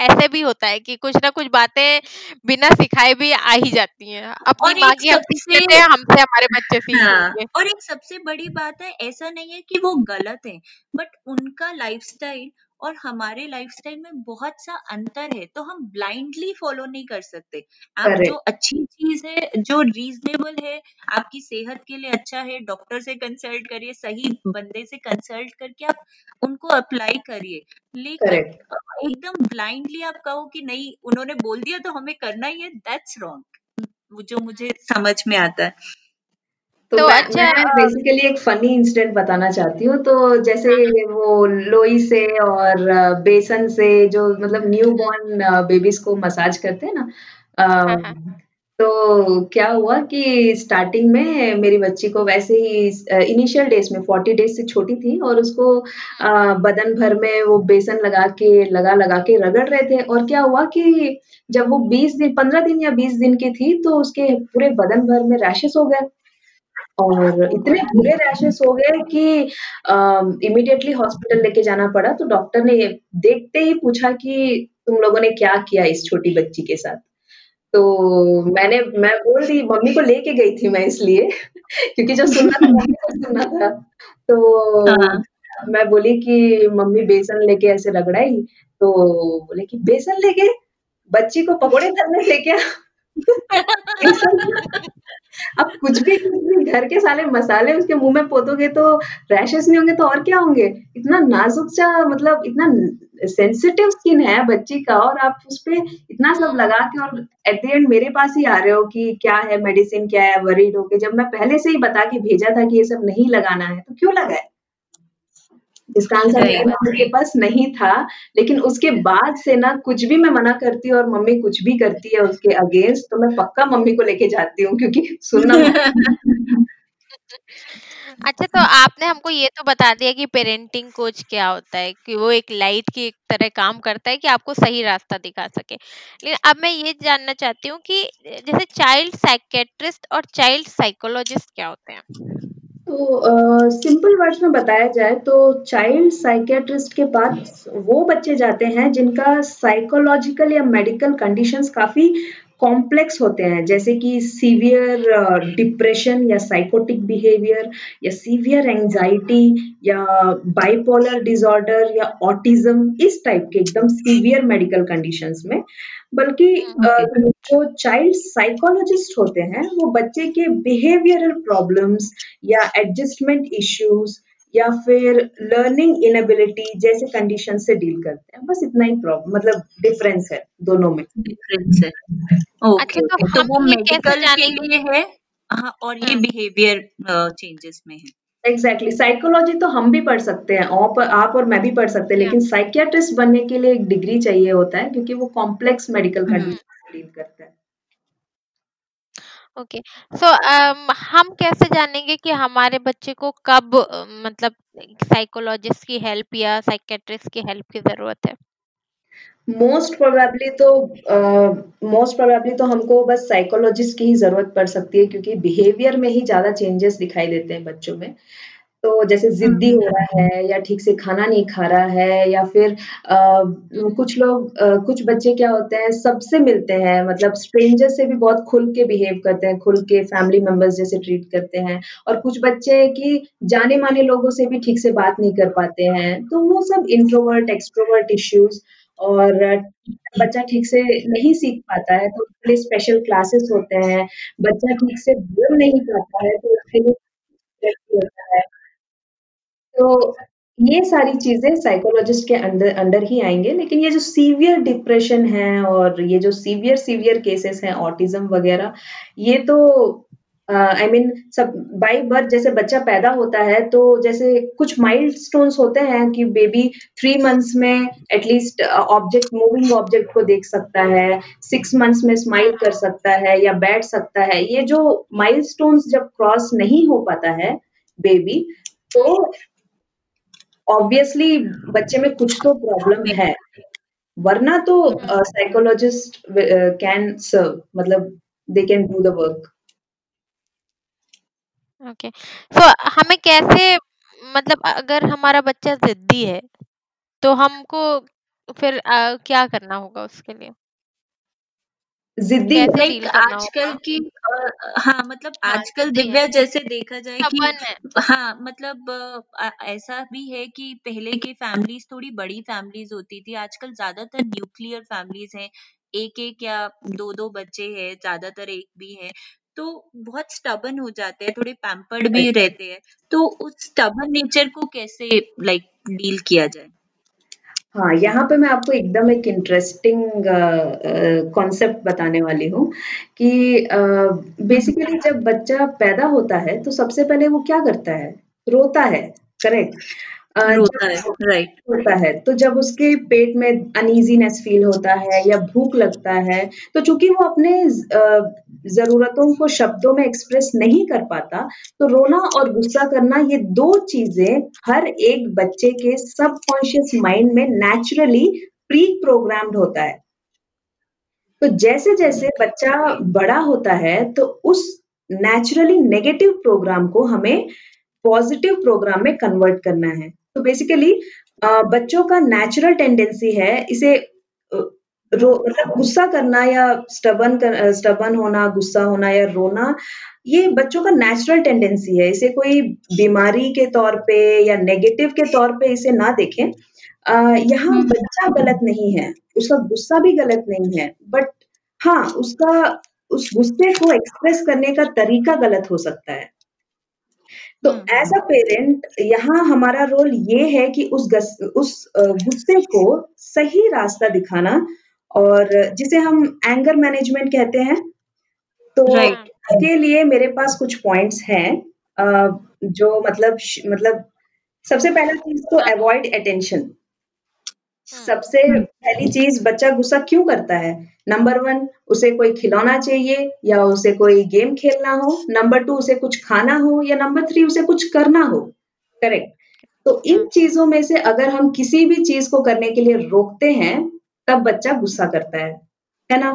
ऐसे भी होता है कि कुछ ना कुछ बातें बिना सिखाए भी आ ही जाती हैं। अपनी और माँ एक की हम सीख सबसे लेते हैं हमसे हमारे बच्चे सीख हाँ लेंगे। और एक सबसे बड़ी बात है ऐसा नहीं है कि वो गलत है बट उनका लाइफस्टाइल और हमारे लाइफस्टाइल में बहुत सा अंतर है तो हम ब्लाइंडली फॉलो नहीं कर सकते। आप जो अच्छी चीज़ है जो रीजनेबल है आपकी सेहत के लिए अच्छा है डॉक्टर से कंसल्ट करिए सही बंदे से कंसल्ट करके आप उनको अप्लाई करिए। लेकिन एकदम ब्लाइंडली आप कहो कि नहीं उन्होंने बोल दिया तो हमें करना ही है दैट्स रॉन्ग जो मुझे समझ में आता है। तो तो अच्छा मैं बेसिकली एक फनी इंसिडेंट बताना चाहती हूँ। तो जैसे वो लोई से और बेसन से जो मतलब न्यू बॉर्न बेबीज को मसाज करते हैं ना हाँ हाँ। तो क्या हुआ कि स्टार्टिंग में मेरी बच्ची को वैसे ही इनिशियल डेज़ में 40 डेज़ से छोटी थी और उसको बदन भर में वो बेसन लगा के लगा लगा के रगड़ रहे थे। और क्या हुआ कि जब वो 20 दिन 15 दिन या 20 दिन की थी तो उसके पूरे बदन भर में रैशेस हो गए। और इतने बुरे रैशेस हो गए कि इमीडिएटली हॉस्पिटल लेके जाना पड़ा। तो डॉक्टर ने देखते ही पूछा कि तुम लोगों ने क्या किया इस छोटी बच्ची के साथ? तो मैंने मैं बोल दी मम्मी को लेके गई थी मैं इसलिए क्योंकि जो सुनना था मम्मी को सुनना था। तो हाँ। मैं बोली कि मम्मी बेसन लेके ऐसे रगड़ाई तो बोले कि बेसन लेके? बच्ची को पकोड़े तलने ले क्या? अब कुछ भी कुछ भी घर के सारे मसाले उसके मुँह में पोतोगे तो रैशेस नहीं होंगे तो और क्या होंगे? इतना नाजुक सा मतलब इतना सेंसिटिव स्किन है बच्ची का और आप उस पर इतना सब लगा के और एट द एंड मेरे पास ही आ रहे हो कि क्या है मेडिसिन क्या है वरीड होके जब मैं पहले से ही बता के भेजा था कि ये सब नहीं लगाना है तो क्यों लगाए? इसका आंसर मेरे मम्मी के पास नहीं था लेकिन उसके बाद से ना कुछ भी मैं मना करती हूँ और मम्मी कुछ भी करती है उसके अगेंस्ट तो मैं पक्का मम्मी को लेके जाती हूँ क्योंकि सुनना अच्छा तो आपने हमको ये तो बता दिया कि पेरेंटिंग कोच क्या होता है कि वो एक लाइट की एक तरह काम करता है कि आपको सही रास्ता दिखा सके। लेकिन अब मैं ये जानना चाहती हूँ कि जैसे चाइल्ड साइकेट्रिस्ट और चाइल्ड साइकोलॉजिस्ट क्या होते हैं? तो सिंपल वर्ड्स में बताया जाए तो चाइल्ड साइकियाट्रिस्ट के पास वो बच्चे जाते हैं जिनका साइकोलॉजिकल या मेडिकल कंडीशंस काफ़ी कॉम्प्लेक्स होते हैं। जैसे कि सीवियर डिप्रेशन या साइकोटिक बिहेवियर या सीवियर एंजाइटी या बाइपोलर डिसऑर्डर या ऑटिज्म इस टाइप के एकदम सीवियर मेडिकल कंडीशंस में। बल्कि अ, ओके जो चाइल्ड साइकोलॉजिस्ट होते हैं वो बच्चे के बिहेवियरल प्रॉब्लम्स या एडजस्टमेंट इश्यूज़ या फिर लर्निंग इनएबिलिटी जैसे कंडीशन से डील करते हैं। बस इतना ही प्रॉब्लम मतलब डिफरेंस है दोनों में। डिफरेंस है। ओके अच्छा तो ओके तो हम वो ये कैसे मेडिकल के जानेंगे? लिए है? हाँ और ये हम्म बिहेवियर चेंजेस में है। Exactly exactly. साइकोलॉजी तो हम भी पढ़ सकते हैं आप आप और मैं भी पढ़ सकते हैं लेकिन साइकियाट्रिस्ट बनने के लिए एक डिग्री चाहिए होता है क्योंकि वो कॉम्प्लेक्स मेडिकल कंडीशन डील करता है। ओके सो हम कैसे जानेंगे कि हमारे बच्चे को कब मतलब साइकोलॉजिस्ट की हेल्प या साइकेट्रिस्ट की हेल्प की ज़रूरत है? मोस्ट प्रोबेबली तो मोस्ट uh, प्रोबेबली तो हमको बस साइकोलॉजिस्ट की ही ज़रूरत पड़ सकती है क्योंकि बिहेवियर में ही ज़्यादा चेंजेस दिखाई देते हैं बच्चों में। तो जैसे जिद्दी हो रहा है या ठीक से खाना नहीं खा रहा है या फिर अ, कुछ लोग कुछ बच्चे क्या होते हैं सबसे मिलते हैं मतलब स्ट्रेंजर से भी बहुत खुल के बिहेव करते हैं खुल के फैमिली मेंबर्स जैसे ट्रीट करते हैं और कुछ बच्चे कि जाने माने लोगों से भी ठीक से बात नहीं कर पाते हैं। तो वो सब इंट्रोवर्ट एक्सट्रोवर्ट इश्यूज़ और बच्चा ठीक से नहीं सीख पाता है तो उसके लिए स्पेशल क्लासेस होते हैं। बच्चा ठीक से बोल नहीं पाता है तो उसके लिए होता है। तो ये सारी चीज़ें साइकोलॉजिस्ट के अंडर अंडर ही आएँगे लेकिन ये जो सीवियर डिप्रेशन है और ये जो सीवियर सीवियर केसेस हैं ऑटिज़्म वग़ैरह, ये तो आई मीन सब बाय बर्थ जैसे बच्चा पैदा होता है, तो जैसे कुछ माइल्ड माइलस्टोन्स होते हैं कि बेबी थ्री मंथ्स में at least object moving object को देख सकता है, सिक्स मंथ्स में स्माइल कर सकता है या बैठ सकता है। ये जो माइल्ड माइलस्टोन्स जब क्रॉस नहीं हो पाता है बेबी, तो ऑब्वियसली बच्चे में कुछ तो प्रॉब्लम है वरना तो साइकोलॉजिस्ट कैन सर्व मतलब they can do the work okay. So हमें कैसे मतलब अगर हमारा बच्चा जिद्दी है तो हमको फिर अ, क्या करना होगा उसके लिए? जिद्दी कैसे लाइक डील करना आजकल होगा की अ, हाँ मतलब हाँ आजकल जिद्दी है दिव्या जैसे देखा जाए कि stubborn है। हाँ मतलब अ, ऐसा भी है कि पहले की फैमिलीज़ थोड़ी बड़ी फैमिलीज़ होती थी आजकल ज़्यादातर न्यूक्लियर फैमिलीज़ हैं। एक एक या दो दो बच्चे हैं ज़्यादातर एक भी है। तो बहुत स्टबन हो जाते हैं थोड़े पैम्पर्ड भी रहते हैं। तो उस स्टबन नेचर को कैसे लाइक डील किया जाए? हाँ, यहाँ पे मैं आपको एकदम एक इंटरेस्टिंग कॉन्सेप्ट बताने वाली हूँ कि बेसिकली जब बच्चा पैदा होता है तो सबसे पहले वो क्या करता है? रोता है करेक्ट रोता है राइट होता है तो जब उसके पेट में अनईजीनेस फील होता है या भूख लगता है तो चूँकि वो अपने जरूरतों को शब्दों में एक्सप्रेस नहीं कर पाता तो रोना और गुस्सा करना ये दो चीज़ें हर एक बच्चे के सबकॉन्शियस माइंड में नेचुरली प्री प्रोग्राम्ड होता है। तो जैसे जैसे बच्चा बड़ा होता है तो उस नेचुरली नेगेटिव प्रोग्राम को हमें पॉजिटिव प्रोग्राम में कन्वर्ट करना है। तो बेसिकली बच्चों का नेचुरल टेंडेंसी है इसे मतलब गुस्सा करना या स्टबन कर स्टबन होना गुस्सा होना या रोना ये बच्चों का नेचुरल टेंडेंसी है। इसे कोई बीमारी के तौर पे या नेगेटिव के तौर पे इसे ना देखें। यहाँ हम्म। बच्चा गलत नहीं है उसका गुस्सा भी गलत नहीं है बट हाँ उसका उस गुस्से को एक्सप्रेस करने का तरीका गलत हो सकता है। तो हम्म एज अ पेरेंट यहाँ हमारा रोल ये है कि उस गस, उस अ, गुस्से को सही रास्ता दिखाना और जिसे हम एंगर मैनेजमेंट कहते हैं। तो राइट हाँ इसके लिए मेरे पास कुछ पॉइंट्स हैं अ, जो मतलब श- मतलब सबसे पहला चीज़ तो हाँ। अवॉइड अटेंशन हम्म सबसे हम्म पहली चीज़ बच्चा गुस्सा क्यों करता है? नंबर वन उसे कोई खिलौना चाहिए या उसे कोई गेम खेलना हो? नंबर टू उसे कुछ खाना हो? या नंबर थ्री उसे कुछ करना हो? करेक्ट तो इन हाँ। चीज़ों में से अगर हम किसी भी चीज़ को करने के लिए रोकते हैं तब बच्चा गुस्सा करता है। है ना?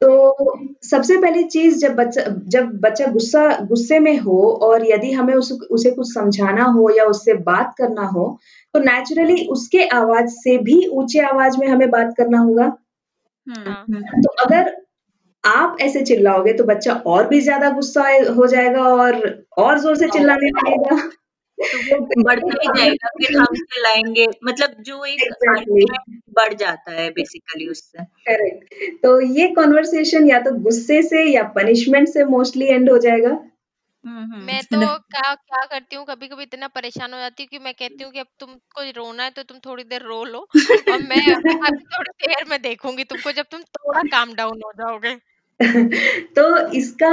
तो सबसे पहली चीज़ जब बच्चा जब बच्चा गुस्सा गुस्से में हो और यदि हमें उस, उसे कुछ समझाना हो या उससे बात करना हो तो नेचुरली उसके आवाज़ से भी ऊँचे आवाज़ में हमें बात करना होगा। हम्म हाँ। तो अगर आप ऐसे चिल्लाओगे तो बच्चा और भी ज़्यादा गुस्सा हो जाएगा और और ज़ोर से चिल्लाने लगेगा। तो बढ़ता ही जाएगा फिर हम चिल्लाएँगे। मतलब जो एक बढ़ जाता है बेसिकली उससे। करेक्ट तो ये कॉन्वर्सेशन या तो गुस्से से या पनिशमेंट से मोस्टली एंड हो जाएगा। मैं तो क्या क्या करती हूँ कभी कभी इतना परेशान हो जाती हूँ कि मैं कहती हूँ कि अब तुमको रोना है तो तुम थोड़ी देर रो लो और मैं अभी थोड़ी देर में देखूँगी तुमको जब तुम थोड़ा काम डाउन हो जाओगे। तो इसका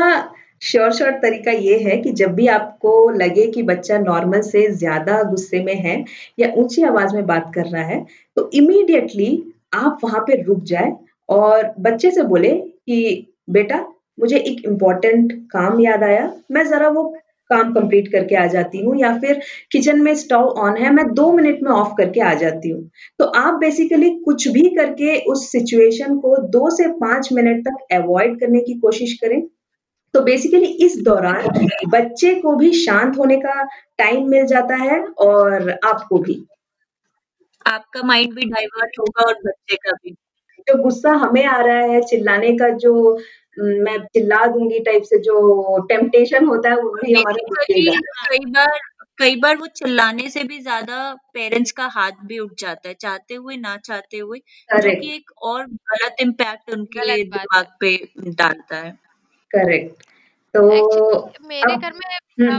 श्योर शॉर्ट तरीका ये है कि जब भी आपको लगे कि बच्चा नॉर्मल से ज़्यादा गुस्से में है या ऊँची आवाज़ में बात कर रहा है तो इमीडिएटली आप वहाँ पे रुक जाए और बच्चे से बोले कि बेटा मुझे एक इम्पोर्टेंट काम याद आया। मैं जरा वो काम कंप्लीट करके आ जाती हूँ या फिर किचन में स्टोव ऑन है मैं दो मिनट में ऑफ़ करके आ जाती हूँ। तो आप बेसिकली कुछ भी करके उस सिचुएशन को दो से पाँच मिनट तक अवॉइड करने की कोशिश करें। तो बेसिकली इस दौरान बच्चे को भी शांत होने का टाइम मिल जाता है और आपको भी। आपका माइंड भी डाइवर्ट होगा और बच्चे का भी। जो गुस्सा हमें आ रहा है चिल्लाने का जो मैं चिल्ला दूँगी टाइप से जो टेम्पटेशन होता है वो भी हमारे कई बार कई बार वो चिल्लाने से भी ज़्यादा पेरेंट्स का हाथ भी उठ जाता है चाहते हुए ना चाहते हुए जो कि एक और गलत इम्पैक्ट उनके दिमाग पे डालता है। करेक्ट तो मेरे घर में।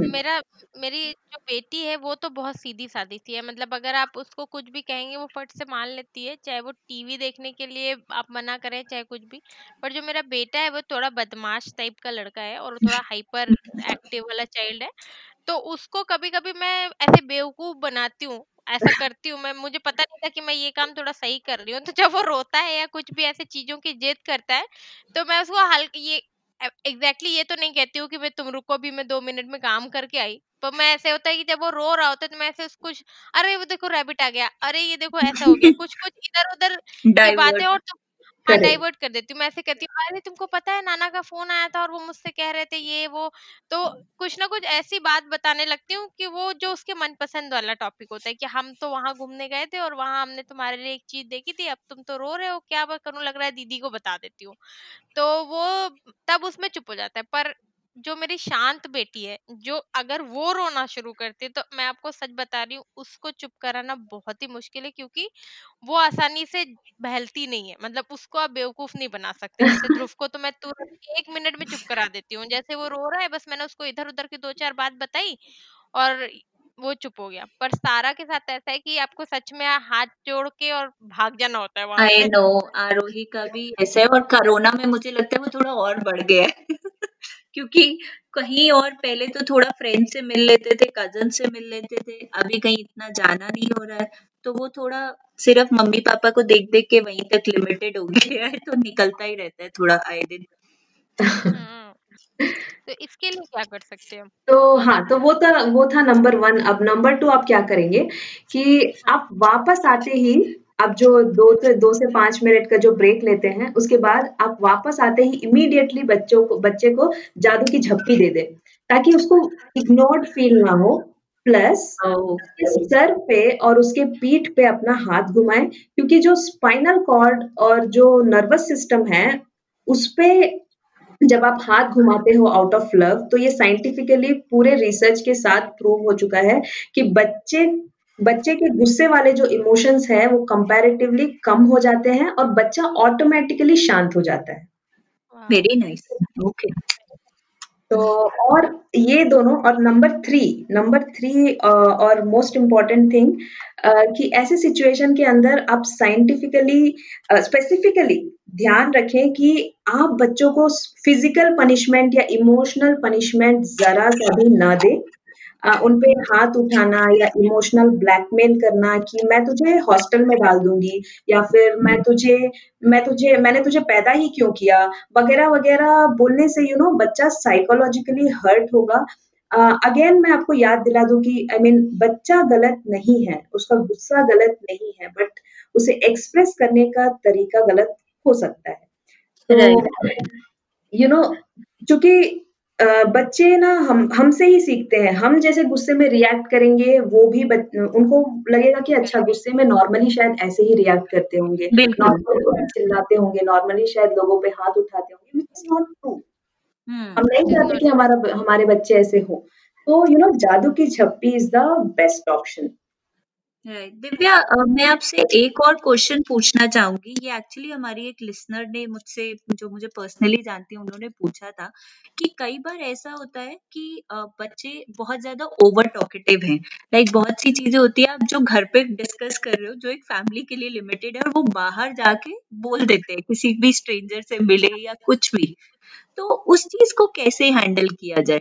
मेरा मेरी जो बेटी है वो तो बहुत सीधी-सादी सी है मतलब अगर आप उसको कुछ भी कहेंगे वो फट से मान लेती है, चाहे वो टीवी देखने के लिए आप मना करें चाहे कुछ भी। पर जो मेरा बेटा है वो थोड़ा बदमाश टाइप का लड़का है और थोड़ा हाइपर एक्टिव वाला चाइल्ड है। तो उसको कभी-कभी मैं ऐसे बेवकूफ़ बनाती हूँ, ऐसा करती हूँ मैं मुझे पता नहीं था कि मैं ये काम थोड़ा सही कर रही हूँ। तो जब वो रोता है या कुछ भी ऐसी चीज़ों की ज़िद करता है, तो मैं उसको हल्क ये एग्जैक्टली ये तो नहीं कहती हूँ कि मैं तुम रुको भी मैं दो मिनट में काम करके आई। पर मैं ऐसे होता है कि जब वो रो रहा होता है तो मैं ऐसे कुछ अरे वो देखो रैबिट आ गया। अरे ये देखो ऐसा हो गया। कुछ कुछ इधर उधर की बातें और हाँ डाइवर्ट कर देती हूँ। मैं ऐसे कहती हूँ अरे तुमको पता है नाना का फ़ोन आया था और वो मुझसे कह रहे थे ये वो। तो कुछ ना कुछ ऐसी बात बताने लगती हूँ कि वो जो उसके मनपसंद वाला टॉपिक होता है कि हम तो वहाँ घूमने गए थे और वहाँ हमने तुम्हारे लिए एक चीज़ देखी थी अब तुम तो रो रहे हो क्या करूँ लग रहा है दीदी को बता देती हूँ। तो वो तब उसमें चुप हो जाता है। पर जो मेरी शांत बेटी है जो अगर वो रोना शुरू करती है तो मैं आपको सच बता रही हूँ उसको चुप कराना बहुत ही मुश्किल है क्योंकि वो आसानी से बहलती नहीं है। मतलब उसको आप बेवकूफ़ नहीं बना सकते। जैसे ध्रुव को तो मैं तुरंत एक मिनट में चुप करा देती हूँ। जैसे वो रो रहा है बस मैंने उसको इधर उधर की दो चार बात बताई और वो चुप हो गया। पर सारा के साथ ऐसा है कि आपको सच में हाथ जोड़ के और भाग जाना होता है वहाँ आई नो आरोही का भी ऐसा है और कोरोना में मुझे लगता है वो थोड़ा और बढ़ गया है। क्योंकि कहीं और पहले तो थोड़ा फ्रेंड से मिल लेते थे कज़न से मिल लेते थे अभी कहीं इतना जाना नहीं हो रहा है तो वो थोड़ा सिर्फ़ मम्मी पापा को देख देख के वहीं तक लिमिटेड हो गया है तो निकलता ही रहता है थोड़ा आए दिन। हाँ। तो इसके लिए क्या कर सकते हैं? तो हाँ तो वो था वो था नंबर वन अब नंबर टू आप क्या करेंगे कि आप वापस आते ही आप जो दो से दो से पाँच मिनट का जो ब्रेक लेते हैं उसके बाद आप वापस आते ही इमीडिएटली बच्चों को बच्चे को जादू की झप्पी दे दें ताकि उसको इग्नोर्ड फील ना हो प्लस सर पे और उसके पीठ पे अपना हाथ घुमाएँ क्योंकि जो स्पाइनल कॉर्ड और जो नर्वस सिस्टम है उस पे जब आप हाथ घुमाते हो आउट ऑफ़ लव तो ये साइंटिफिकली पूरे रिसर्च के साथ प्रूव हो चुका है कि बच्चे बच्चे के गुस्से वाले जो इमोशंस है वो कंपैरेटिवली कम हो जाते हैं और बच्चा ऑटोमेटिकली शांत हो जाता है। वेरी नाइस ओके तो और ये दोनों और नंबर थ्री नंबर थ्री और मोस्ट इंपॉर्टेंट थिंग कि ऐसे सिचुएशन के अंदर आप साइंटिफिकली स्पेसिफिकली ध्यान रखें कि आप बच्चों को फ़िज़िकल पनिशमेंट या इमोशनल पनिशमेंट जरा सा भी ना दें। उन पे हाथ उठाना या इमोशनल ब्लैकमेल करना कि मैं तुझे हॉस्टल में डाल दूँगी या फिर मैं तुझे मैं तुझे मैंने तुझे पैदा ही क्यों किया? वगैरह वगैरह बोलने से यू you नो know, बच्चा साइकोलॉजिकली हर्ट होगा। अगेन uh, मैं आपको याद दिला दूँ कि आई I मीन mean, बच्चा गलत नहीं है उसका गुस्सा गलत नहीं है बट उसे एक्सप्रेस करने का तरीका गलत हो सकता है। तो यू नो चूँकि बच्चे ना हम हमसे ही सीखते हैं। हम जैसे गुस्से में रिएक्ट करेंगे वो भी बच, उनको लगेगा कि अच्छा गुस्से में नॉर्मली शायद ऐसे ही रिएक्ट करते होंगे। नॉर्मली चिल्लाते होंगे नॉर्मली शायद लोगों पे हाथ उठाते होंगे विच इज़ नॉट ट्रू हम नहीं चाहते कि हमारा हमारे बच्चे ऐसे हो। तो यू नो जादू की छप्पी is the best option Divya मैं आपसे एक और क्वेश्चन पूछना चाहूँगी। ये एक्चुअली हमारी एक लिसनर ने मुझसे, जो मुझे पर्सनली जानती है, उन्होंने पूछा था कि कई बार ऐसा होता है कि बच्चे बहुत ज़्यादा ओवर टॉकेटिव हैं। लाइक बहुत सी चीज़ें होती है, आप जो घर पे डिस्कस कर रहे हो, जो एक फैमिली के लिए लिमिटेड है और वो बाहर जाके बोल देते हैं, किसी भी स्ट्रेंजर से मिले या कुछ भी। तो उस चीज़ को कैसे हैंडल किया जाए?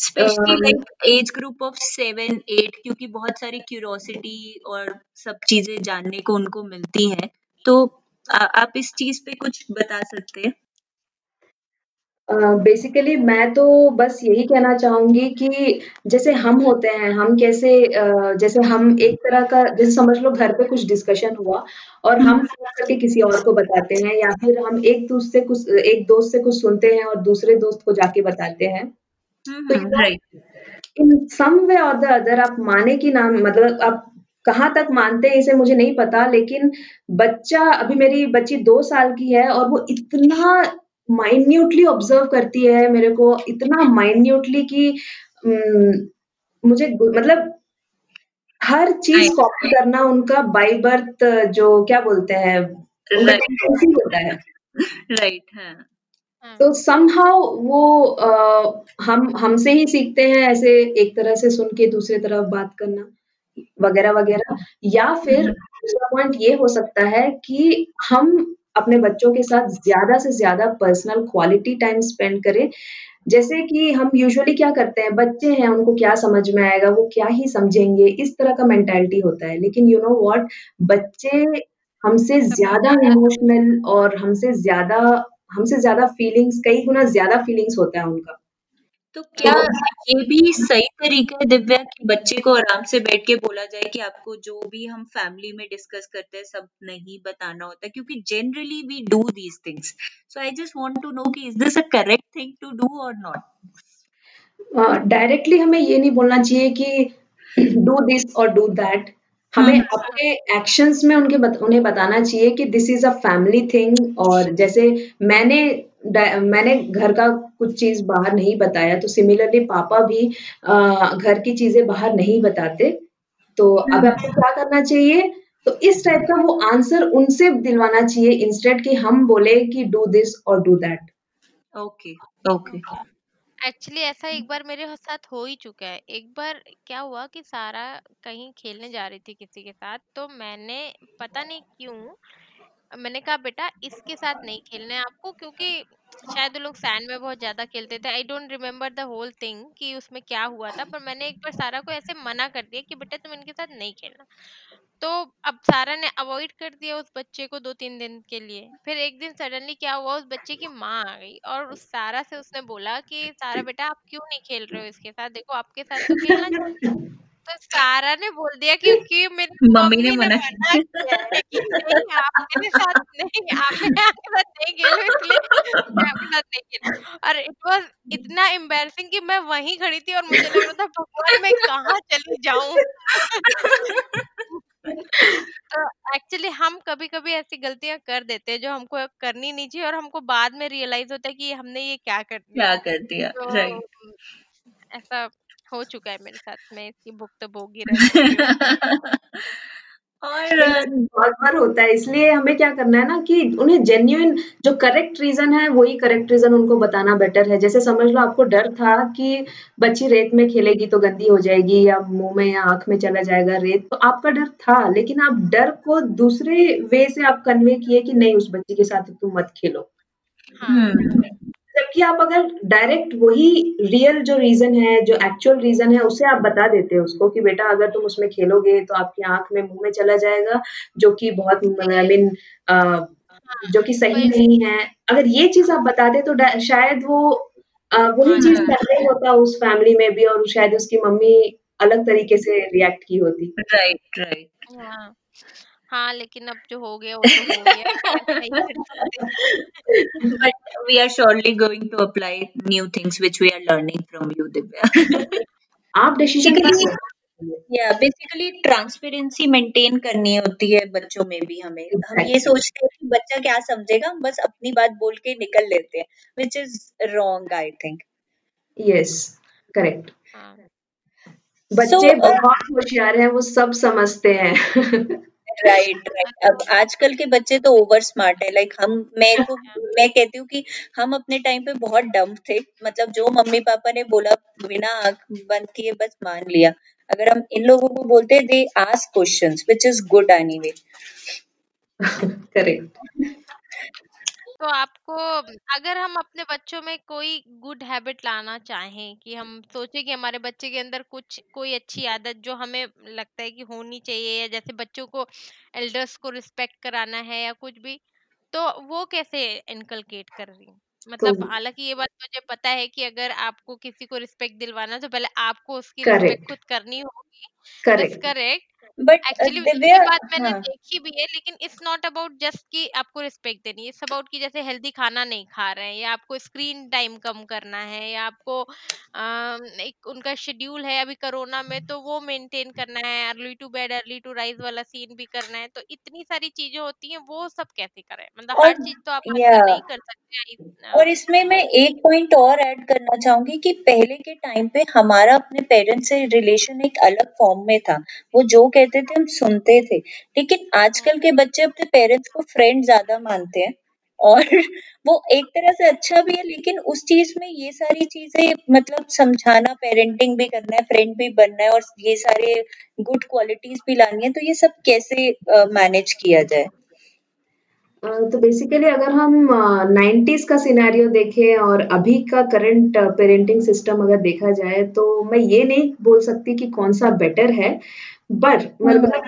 Especially like age group of seven eight क्योंकि बहुत सारी क्यूरोसिटी और सब चीज़ें जानने को उनको मिलती हैं। तो आ, आप इस चीज़ पे कुछ बता सकते हैं? बेसिकली uh, मैं तो बस यही कहना चाहूँगी कि जैसे हम होते हैं हम कैसे uh, जैसे हम एक तरह का जैसे समझ लो घर पे कुछ डिस्कशन हुआ और हम करके किसी और को बताते हैं या फिर हम एक दूसरे कुछ एक दोस्त से कुछ सुनते हैं और दूसरे दोस्त को जाके बताते हैं। इन सम वे और द अदर आप माने की नाम मतलब आप कहाँ तक मानते हैं इसे मुझे नहीं पता लेकिन बच्चा अभी मेरी बच्ची दो साल की है और वो इतना माइन्यूटली ऑब्ज़र्व करती है मेरे को इतना माइन्यूटली कि मुझे मतलब हर चीज़ कॉपी करना उनका बाई बर्थ जो क्या बोलते हैं होता है। राइट हाँ। तो समहाउ वो हम हमसे ही सीखते हैं ऐसे एक तरह से सुन के दूसरी तरफ़ बात करना वगैरह वगैरह। या फिर हम्म। दूसरा पॉइंट ये हो सकता है कि हम अपने बच्चों के साथ ज़्यादा से ज़्यादा पर्सनल क्वालिटी टाइम स्पेंड करें। जैसे कि हम यूजुअली क्या करते हैं बच्चे हैं उनको क्या समझ में आएगा वो क्या ही समझेंगे इस तरह का मेंटालिटी होता है। लेकिन यू नो व्हाट बच्चे हमसे ज़्यादा इमोशनल और हमसे ज़्यादा हमसे ज़्यादा फीलिंग्स कई गुना ज़्यादा फीलिंग्स होता है उनका। तो क्या ये भी सही तरीका है दिव्या कि बच्चे को आराम से बैठ के बोला जाए कि आपको जो भी हम फैमिली में डिस्कस करते हैं सब नहीं बताना होता? क्योंकि generally we do these things so I just want to know कि is this a correct thing to do और नॉट डायरेक्टली हमें ये नहीं बोलना चाहिए कि डू दिस और डू दैट हमें हाँ। अपने एक्शंस में उनके बत, उन्हें बताना चाहिए कि this is a family thing और जैसे मैंने मैंने घर का कुछ चीज़ बाहर नहीं बताया तो सिमिलरली पापा भी आ, घर की चीज़ें बाहर नहीं बताते। तो अब आपको क्या करना चाहिए? तो इस टाइप का वो आंसर उनसे दिलवाना चाहिए इंस्टेड कि हम बोले कि डू दिस और do that okay okay actually ऐसा एक बार मेरे साथ हो ही चुका है। एक बार क्या हुआ कि सारा कहीं खेलने जा रही थी किसी के साथ तो मैंने पता नहीं क्यों मैंने कहा बेटा इसके साथ नहीं खेलना है आपको क्योंकि शायद वो लोग सैंड में बहुत ज़्यादा खेलते थे। I don't remember the whole thing कि उसमें क्या हुआ था पर मैंने एक बार सारा को ऐसे मना कर दिया कि बेटा तुम इनके साथ नहीं खेलना। तो अब सारा ने अवॉइड कर दिया उस बच्चे को दो तीन दिन के लिए। फिर एक दिन सडनली क्या हुआ उस बच्चे की माँ आ गई और उस सारा से उसने बोला कि सारा बेटा आप क्यों नहीं खेल रहे हो इसके साथ? देखो आपके साथ तो खेलना चाहिए। तो सारा ने बोल दिया क्योंकि मेरी मम्मी ने मना किया। है कि नहीं आप मेरे साथ नहीं आप मेरे साथ नहीं खेलो इसलिए मैं आपके साथ नहीं खेला। और इट वाज इतना एम्बैरसिंग कि मैं वहीं खड़ी थी और मुझे लग रहा था भगवान मैं कहाँ चली जाऊँ? तो एक्चुअली हम कभी-कभी ऐसी गलतियाँ कर देते हैं जो हमको करनी नहीं चाहिए और हमको बाद में रियलाइज़ होता है कि हमने ये क्या कर दिया। क्या कर दिया? तो राइट। ऐसा हो चुका है मेरे साथ मैं इसकी भुक्तभोगी रह चुकी हूँ। और बहुत बार होता है। इसलिए हमें क्या करना है ना कि उन्हें जेन्यून जो करेक्ट रीजन है वही करेक्ट रीजन उनको बताना बेटर है। जैसे समझ लो आपको डर था कि बच्ची रेत में खेलेगी तो गंदी हो जाएगी या मुँह में या आँख में चला जाएगा रेत तो आपका डर था। लेकिन आप डर को दूसरे वे से आप कन्वे किए कि नहीं उस बच्ची के साथ तुम मत खेलो। हाँ। जबकि आप अगर डायरेक्ट वही रियल जो रीजन है जो एक्चुअल रीजन है उसे आप बता देते हैं उसको कि बेटा अगर तुम उसमें खेलोगे तो आपकी आँख में मुँह में चला जाएगा जो कि बहुत आई मीन जो कि सही नहीं है। अगर ये चीज़ आप बता दे तो शायद वो वही चीज़ हाँ। कर रही होता उस फैमिली में भी और शायद उसकी मम्मी अलग तरीके से रिएक्ट की होती। राइट राइट हाँ लेकिन अब जो हो गया वो तो हो गया। but we are surely going to apply new things which we are learning from you Divya. आप डिसीज़न या बेसिकली ट्रांसपेरेंसी मेंटेन करनी होती है बच्चों में भी हमें। हम ये सोचते हैं कि बच्चा क्या समझेगा हम बस अपनी बात बोल के निकल लेते हैं which is wrong I think yes correct बच्चे So, uh, बहुत होशियार हैं, वो सब समझते हैं। राइट राइट अब आजकल के बच्चे तो ओवर स्मार्ट है। लाइक हम मैं तो मैं कहती हूँ कि हम अपने टाइम पे बहुत डम्प थे। मतलब जो मम्मी पापा ने बोला बिना आँख बंद किए बस मान लिया। अगर हम इन लोगों को बोलते they ask questions which is good anyway correct तो आपको अगर हम अपने बच्चों में कोई गुड हैबिट लाना चाहें कि हम सोचे कि हमारे बच्चे के अंदर कुछ कोई अच्छी आदत जो हमें लगता है कि होनी चाहिए या जैसे बच्चों को एल्डर्स को रिस्पेक्ट कराना है या कुछ भी तो वो कैसे इनकलकेट कर रही हूँ? मतलब तो हालाँकि ये बात मुझे पता है कि अगर आपको किसी को रिस्पेक्ट दिलवाना है, तो पहले आपको उसकी रिस्पेक्ट करेक्ट खुद करनी होगी। That's correct. Correct but actually Divya ये बात मैंने हाँ। देखी भी है लेकिन इट्स नॉट अबाउट जस्ट कि आपको रिस्पेक्ट देनी इट्स अबाउट कि जैसे हेल्दी खाना नहीं खा रहे हैं या आपको स्क्रीन टाइम कम करना है या आपको अम, एक उनका शेड्यूल है अभी कोरोना में तो वो मेंटेन करना है early to bed early to rise वाला सीन भी करना है। तो इतनी सारी चीज़ें होती हैं वो सब कैसे करें? मतलब हर चीज़ तो आप या नहीं कर सकते और इसमें मैं एक पॉइंट और ऐड करना चाहूँगी कि पहले के टाइम पे हमारा अपने पेरेंट्स से रिलेशन एक अलग फॉर्म में था। वो जो कहते थे, हम सुनते थे। लेकिन आजकल के बच्चे अपने पेरेंट्स को फ्रेंड ज़्यादा मानते हैं। और वो एक तरह से अच्छा भी है, लेकिन उस चीज़ में ये सारी चीज़ें मतलब समझाना पेरेंटिंग भी करना है फ्रेंड भी बनना है और ये सारे गुड क्वालिटीज भी लानी है तो ये सब कैसे मैनेज किया जाए? तो बेसिकली अगर हम नाइन्टीज का सिनेरियो देखें और अभी का करंट पेरेंटिंग सिस्टम अगर देखा जाए तो मैं ये नहीं बोल सकती कि कौन सा बेटर है। But hmm. मतलब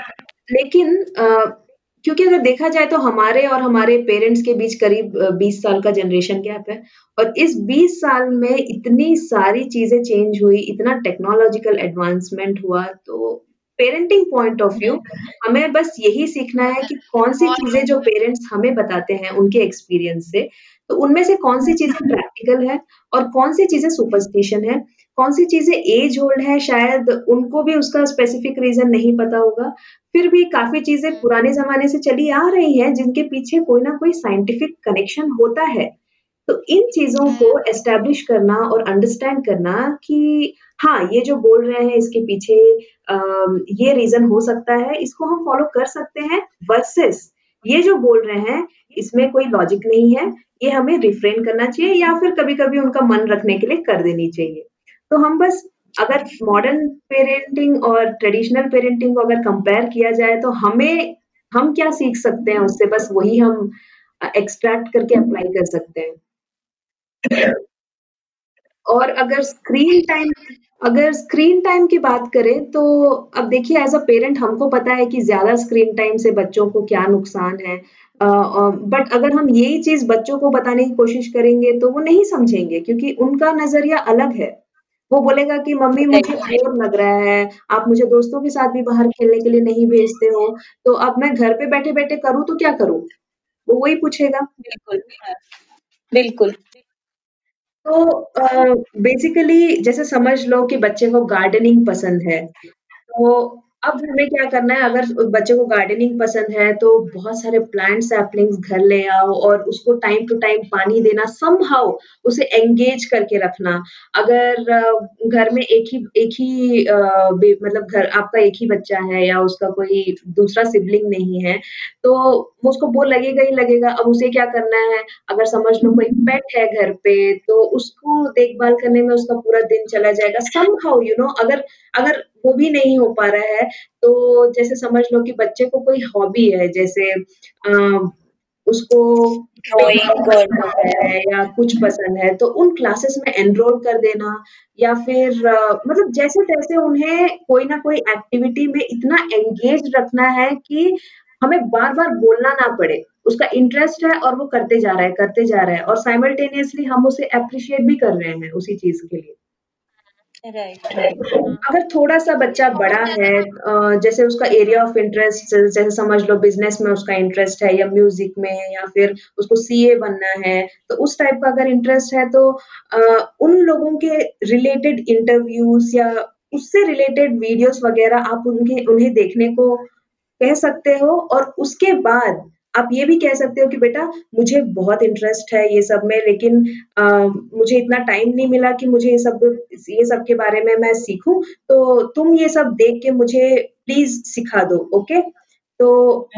लेकिन अ, क्योंकि अगर देखा जाए तो हमारे और हमारे पेरेंट्स के बीच करीब बीस साल का जनरेशन गैप है और इस बीस साल में इतनी सारी चीज़ें चेंज हुई इतना टेक्नोलॉजिकल एडवांसमेंट हुआ तो पेरेंटिंग पॉइंट ऑफ़ व्यू हमें बस यही सीखना है कि कौन सी चीज़ें जो पेरेंट्स हमें बताते हैं उनके एक्सपीरियंस से तो उनमें से कौन सी चीज़ें प्रैक्टिकल है और कौन सी चीज़ें सुपरस्टिशन है? कौन सी चीज़ें एज होल्ड है? शायद उनको भी उसका स्पेसिफिक रीजन नहीं पता होगा। फिर भी काफ़ी चीज़ें पुराने जमाने से चली आ रही हैं जिनके पीछे कोई ना कोई साइंटिफिक कनेक्शन होता है। तो इन चीज़ों को एस्टेब्लिश करना और अंडरस्टैंड करना कि हाँ ये जो बोल रहे हैं इसके पीछे अम, ये रीजन हो सकता है इसको हम फॉलो कर सकते हैं वर्सेस ये जो बोल रहे हैं इसमें कोई लॉजिक नहीं है। ये हमें रिफ्रेन करना चाहिए या फिर कभी कभी उनका मन रखने के लिए कर देनी चाहिए। तो हम बस अगर मॉडर्न पेरेंटिंग और ट्रेडिशनल पेरेंटिंग को अगर कंपेयर किया जाए तो हमें, हम क्या सीख सकते हैं उससे? बस वही हम एक्सट्रैक्ट करके अप्लाई कर सकते हैं। और अगर स्क्रीन टाइम अगर स्क्रीन टाइम की बात करें तो अब देखिए एज अ पेरेंट हमको पता है कि ज़्यादा स्क्रीन टाइम से बच्चों को क्या नुकसान है। बट अगर हम यही चीज़ बच्चों को बताने की कोशिश करेंगे तो वो नहीं समझेंगे क्योंकि उनका नज़रिया अलग है। वो बोलेगा कि मम्मी मुझे बोर लग रहा है, आप मुझे दोस्तों के साथ भी बाहर खेलने के लिए नहीं भेजते हो, तो अब मैं घर पे बैठे-बैठे करूँ तो क्या करूँ? वो वही पूछेगा। बिल्कुल बिल्कुल तो बेसिकली जैसे समझ लो कि बच्चे को गार्डनिंग पसंद है, तो अब हमें क्या करना है अगर बच्चे को गार्डनिंग पसंद है तो बहुत सारे प्लांट सैपलिंग्स घर ले आओ और उसको टाइम टू टाइम पानी देना समहाउ उसे एंगेज करके रखना। अगर घर में एक ही एक ही मतलब घर आपका एक ही बच्चा है या उसका कोई दूसरा सिबलिंग नहीं है, तो उसको बोर लगेगा ही लगेगा। अब उसे क्या करना है, अगर समझ लो कोई पेट है घर पे तो उसको देखभाल करने में उसका पूरा दिन चला जाएगा। समहाउ यू नो अगर अगर वो भी नहीं हो पा रहा है, तो जैसे समझ लो कि बच्चे को कोई हॉबी है जैसे अ, उसको और है या कुछ पसंद है, तो उन क्लासेस में एनरोल कर देना या फिर मतलब जैसे-तैसे उन्हें कोई ना कोई एक्टिविटी में इतना एंगेज रखना है कि हमें बार-बार बोलना ना पड़े। उसका इंटरेस्ट है और वो करते जा रहा है, करते जा रहा है और साइमल्टेनियसली हम उसे अप्रिशिएट भी कर रहे हैं उसी चीज़ के लिए। राइट अगर थोड़ा-सा बच्चा बड़ा है जैसे उसका एरिया ऑफ़ इंटरेस्ट जैसे समझ लो बिज़नेस में उसका इंटरेस्ट है या म्यूज़िक में है या फिर उसको सीए बनना है, तो उस टाइप का अगर इंटरेस्ट है तो उन लोगों के रिलेटेड इंटरव्यूज़ या उससे रिलेटेड वीडियोज़ वग़ैरह आप उनके उन्हें देखने को कह सकते हो और उसके बाद आप ये भी कह सकते हो कि बेटा मुझे बहुत इंटरेस्ट है ये सब में लेकिन अ, मुझे इतना टाइम नहीं मिला कि मुझे ये सब ये सब के बारे में मैं सीखूं। तो तुम ये सब देख के मुझे प्लीज़ सिखा दो ओके तो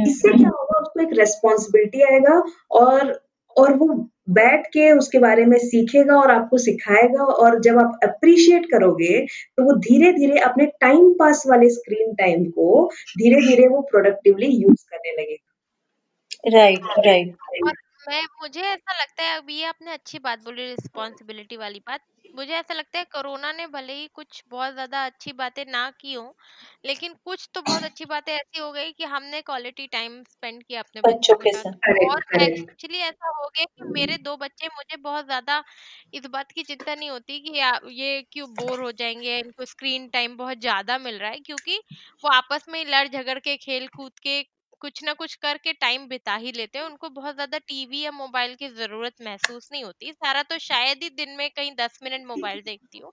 इससे क्या होगा उसको एक रेस्पॉन्सिबिलिटी आएगा और और वो बैठ के उसके बारे में सीखेगा और आपको सिखाएगा और जब आप अप्रिशिएट करोगे तो वो धीरे-धीरे अपने टाइम पास वाले स्क्रीन टाइम को धीरे-धीरे वो प्रोडक्टिवली यूज़ करने लगेगा। Right, right. और मैं मुझे ऐसा लगता है अभी ये आपने अच्छी बात बोली रिस्पॉन्सिबिलिटी वाली बात मुझे ऐसा लगता है कोरोना ने भले ही कुछ बहुत ज़्यादा अच्छी बातें ना की हो लेकिन कुछ तो बहुत अच्छी बातें ऐसी हो गई कि हमने क्वालिटी टाइम स्पेंड किया अपने बच्चों बच्चों के के साथ साथ। करेक्ट, और करेक्ट। एक्चुअली ऐसा हो गया कि मेरे दो बच्चे मुझे बहुत ज़्यादा इस बात की चिंता नहीं होती कि या, ये क्यों बोर हो जाएँगे इनको स्क्रीन टाइम बहुत ज़्यादा मिल रहा है क्योंकि वो आपस में ही लड़ झगड़ के खेल कूद के कुछ ना कुछ करके टाइम बिता ही लेते हैं। उनको बहुत ज़्यादा टीवी या मोबाइल की ज़रूरत महसूस नहीं होती। सारा तो शायद ही दिन में कहीं दस मिनट मोबाइल देखती हूँ।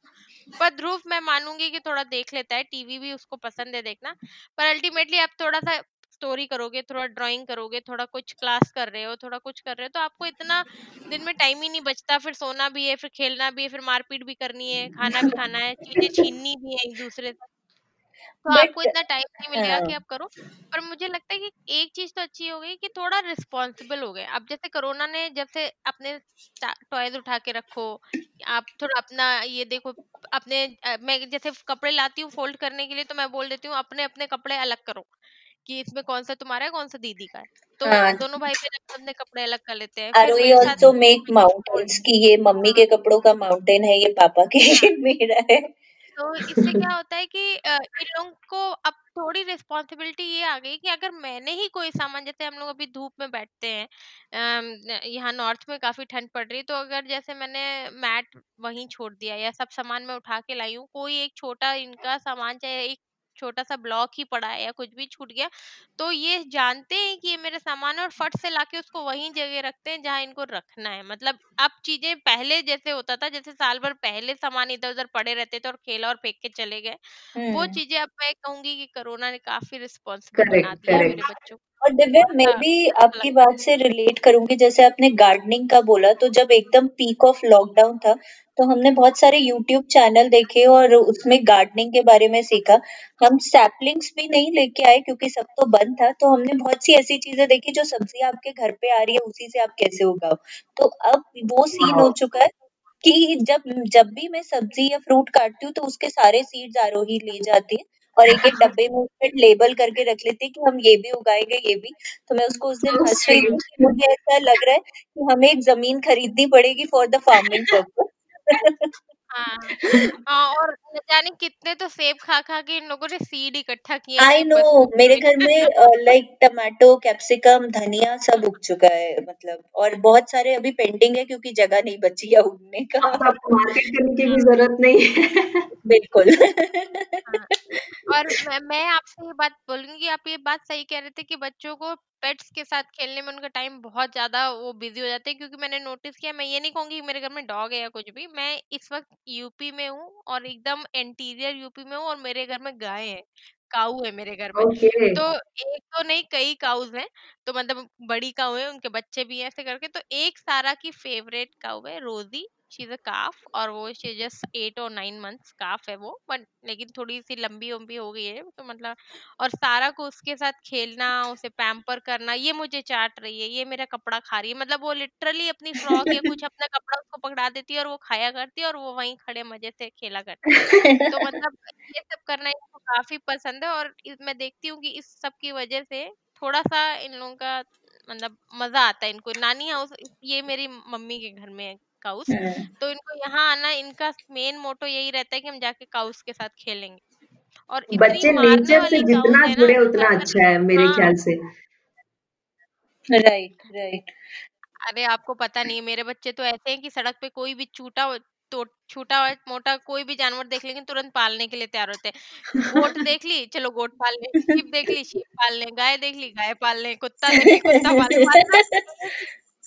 पर ध्रुव, मैं मानूँगी कि थोड़ा देख लेता है, टीवी भी उसको पसंद है देखना। पर अल्टीमेटली आप थोड़ा सा स्टोरी करोगे, थोड़ा ड्राइंग करोगे, थोड़ा कुछ क्लास कर रहे हो, थोड़ा कुछ कर रहे हो तो आपको इतना दिन में टाइम ही नहीं बचता। फिर सोना भी है, फिर खेलना भी है, फिर मारपीट भी करनी है, खाना भी खाना है, चीज़ें छीननी भी है एक दूसरे से। तो आपको बट इतना टाइम नहीं मिलेगा कि हाँ, आप करो। पर मुझे लगता है कि एक चीज़ तो अच्छी हो गई कि थोड़ा रिस्पॉन्सिबल हो गए। अब जैसे कोरोना ने जब से अपने टॉयज उठा के रखो आप थोड़ा अपना ये देखो अपने अ, मैं जैसे कपड़े लाती हूँ फोल्ड करने के लिए तो मैं बोल देती हूँ अपने अपने कपड़े अलग करो कि इसमें कौन सा तुम्हारा है कौन सा दीदी का है। तो हाँ, दोनों भाई बहन अपने अपने कपड़े अलग कर लेते हैं फिर आरोही मेरे साथ ऑल्सो मेक फोल्ड माउंटेन्स कि ये मम्मी के कपड़ों का माउंटेन है ये पापा के हाँ ये मेरा है। तो इससे क्या होता है कि इन लोगों को अब थोड़ी रिस्पॉन्सिबिलिटी ये आ गई कि अगर मैंने ही कोई सामान, जैसे हम लोग अभी धूप में बैठते हैं यहाँ नॉर्थ में काफ़ी ठंड पड़ रही है तो अगर जैसे मैंने मैट वहीं छोड़ दिया या सब सामान मैं उठा के लाई हूँ, कोई एक छोटा इनका सामान, चाहे एक छोटा सा ब्लॉक ही पड़ा है या कुछ भी छूट गया तो ये जानते हैं कि ये मेरा सामान है और फट से लाके उसको वहीं जगह रखते हैं जहाँ इनको रखना है। मतलब अब चीज़ें पहले जैसे होता था जैसे साल भर पहले सामान इधर उधर पड़े रहते थे और खेला और फेंक के चले गए वो हम्म। चीज़ें अब मैं कहूँगी कि कोरोना ने काफ़ी रिस्पॉन्सिबल बना करेक्ट, दिया है मेरे करेक्ट। बच्चों को। और दिव्या मैं सा भी आपकी बात से रिलेट करूँगी। जैसे आपने गार्डनिंग का बोला तो जब एकदम पीक ऑफ़ लॉकडाउन था तो हमने बहुत सारे यूट्यूब चैनल देखे और उसमें गार्डनिंग के बारे में सीखा। हम सैपलिंग्स भी नहीं लेके आए क्योंकि सब तो बंद था तो हमने बहुत सी ऐसी चीज़ें देखी जो सब्ज़ियाँ आपके घर पे आ रही है उसी से आप कैसे उगाओ? तो अब वो सीन हो वाओ! चुका है कि जब जब भी मैं सब्ज़ी या फ्रूट काटती हूँ तो उसके सारे सीड्स आरोही ले जाती है। और एक एक डब्बे में उसमें लेबल करके रख लेती है कि हम ये भी उगाएँगे ये भी। तो मैं उसको उस दिन हंस रही हूँ। मुझे ऐसा लग रहा है कि हमें एक ज़मीन खरीदनी पड़ेगी फॉर द फ़ार्मिंग पर्पस हाँ। हाँ और न जाने कितने तो सेब खा खा के इन लोगों ने सीड इकट्ठा किए हैं आई नो बस मेरे घर में लाइक टमाटो कैप्सिकम धनिया सब उग चुका है मतलब और बहुत सारे अभी पेंडिंग है क्योंकि जगह नहीं बची है उगने का। अब तो आपको मार्केट करने की हाँ। भी ज़रूरत नहीं है। बिल्कुल। हाँ और मैं मैं आपसे ये बात बोलूँगी आप ये बात सही कह रहे थे कि बच्चों को पेट्स के साथ खेलने में उनका टाइम बहुत ज़्यादा वो बिज़ी हो जाते हैं क्योंकि मैंने नोटिस किया मैं ये नहीं कहूँगी कि मेरे घर में डॉग है या कुछ भी मैं इस वक्त यूपी में हूँ और एकदम इंटीरियर यूपी में हूँ और मेरे घर में गाय है काऊ है मेरे घर में ओके। तो एक तो नहीं कई काउज हैं तो मतलब बड़ी काऊ है उनके बच्चे भी हैं ऐसे करके तो एक सारा की फेवरेट काऊ है रोजी शी इज़ अ काफ और वो शी जस्ट एट और नाइन मंथ्स काफ है वो बट लेकिन थोड़ी सी लंबी उम्बी हो गई है तो मतलब और सारा को उसके साथ खेलना, उसे पैम्पर करना, ये मुझे चाट रही है, ये मेरा कपड़ा खा रही है। मतलब वो लिटरली अपनी फ्रॉक या कुछ अपना कपड़ा उसको पकड़ा देती है और वो खाया करती है और वो वहीं खड़े मज़े से खेला करती है। तो मतलब ये सब करना इनको काफ़ी पसंद है और मैं देखती हूँ कि इस सब की वजह से थोड़ा सा इन लोगों का मतलब मज़ा आता है इनको। नानी हाउस ये मेरी मम्मी के घर में काउस। हम्म तो इनको यहाँ आना इनका मेन मोटो यही रहता है कि हम जाके काउस के साथ खेलेंगे। और इतनी बच्चे नेचर से जितना जुड़े उतना अच्छा है मेरे हाँ। ख्याल से। राइट राइट अरे आपको पता नहीं है मेरे बच्चे तो ऐसे हैं कि सड़क पे कोई भी छूटा तो छूटा मोटा कोई भी जानवर देख लेंगे तुरंत पालने के लिए तैयार होते हैं। गोट देख ली चलो गोट पाल लें शीप देख ली शीप पाल लें गाय देख ली गाय पाल लें कुत्ता देख ली कुत्ता पाल लें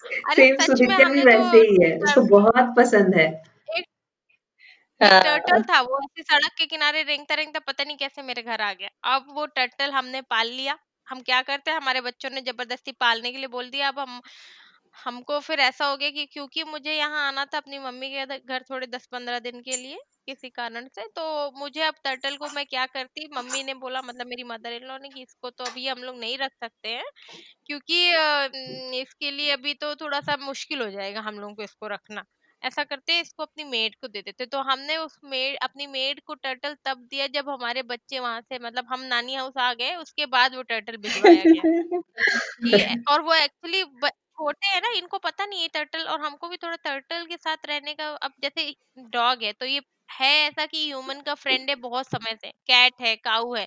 अरे सेम सच में सुदीप्ता भी हमने तो वैसे ही है, उसको बहुत पसंद है। एक टर्टल हाँ था वो ऐसे सड़क के किनारे रेंगता रेंगता पता नहीं कैसे मेरे घर आ गया। अब वो टर्टल हमने पाल लिया। हम क्या करते हैं हमारे बच्चों ने ज़बरदस्ती पालने के लिए बोल दिया अब हम हमको फिर ऐसा हो गया कि क्योंकि मुझे यहाँ आना था अपनी मम्मी के घर थोड़े दस पंद्रह दिन के लिए किसी कारण से तो मुझे अब टर्टल को मैं क्या करती मम्मी ने बोला मतलब मेरी मदर इन लॉ ने कि इसको तो अभी हम लोग नहीं रख सकते हैं क्योंकि अ, न, इसके लिए अभी तो थोड़ा सा मुश्किल हो जाएगा हम लोगों को इसको रखना। ऐसा करते हैं इसको अपनी मेड को दे देते तो हमने उस मेड अपनी मेड को टर्टल तब दिया जब हमारे बच्चे वहाँ से मतलब हम नानी हाउस आ गए उसके बाद वो टर्टल भिजवाया गया। कि और वो एक्चुअली छोटे हैं ना इनको पता नहीं है टर्टल और हमको भी थोड़ा टर्टल के साथ रहने का अब जैसे डॉग है तो ये है ऐसा कि ह्यूमन का फ्रेंड है बहुत समय से कैट है काऊ है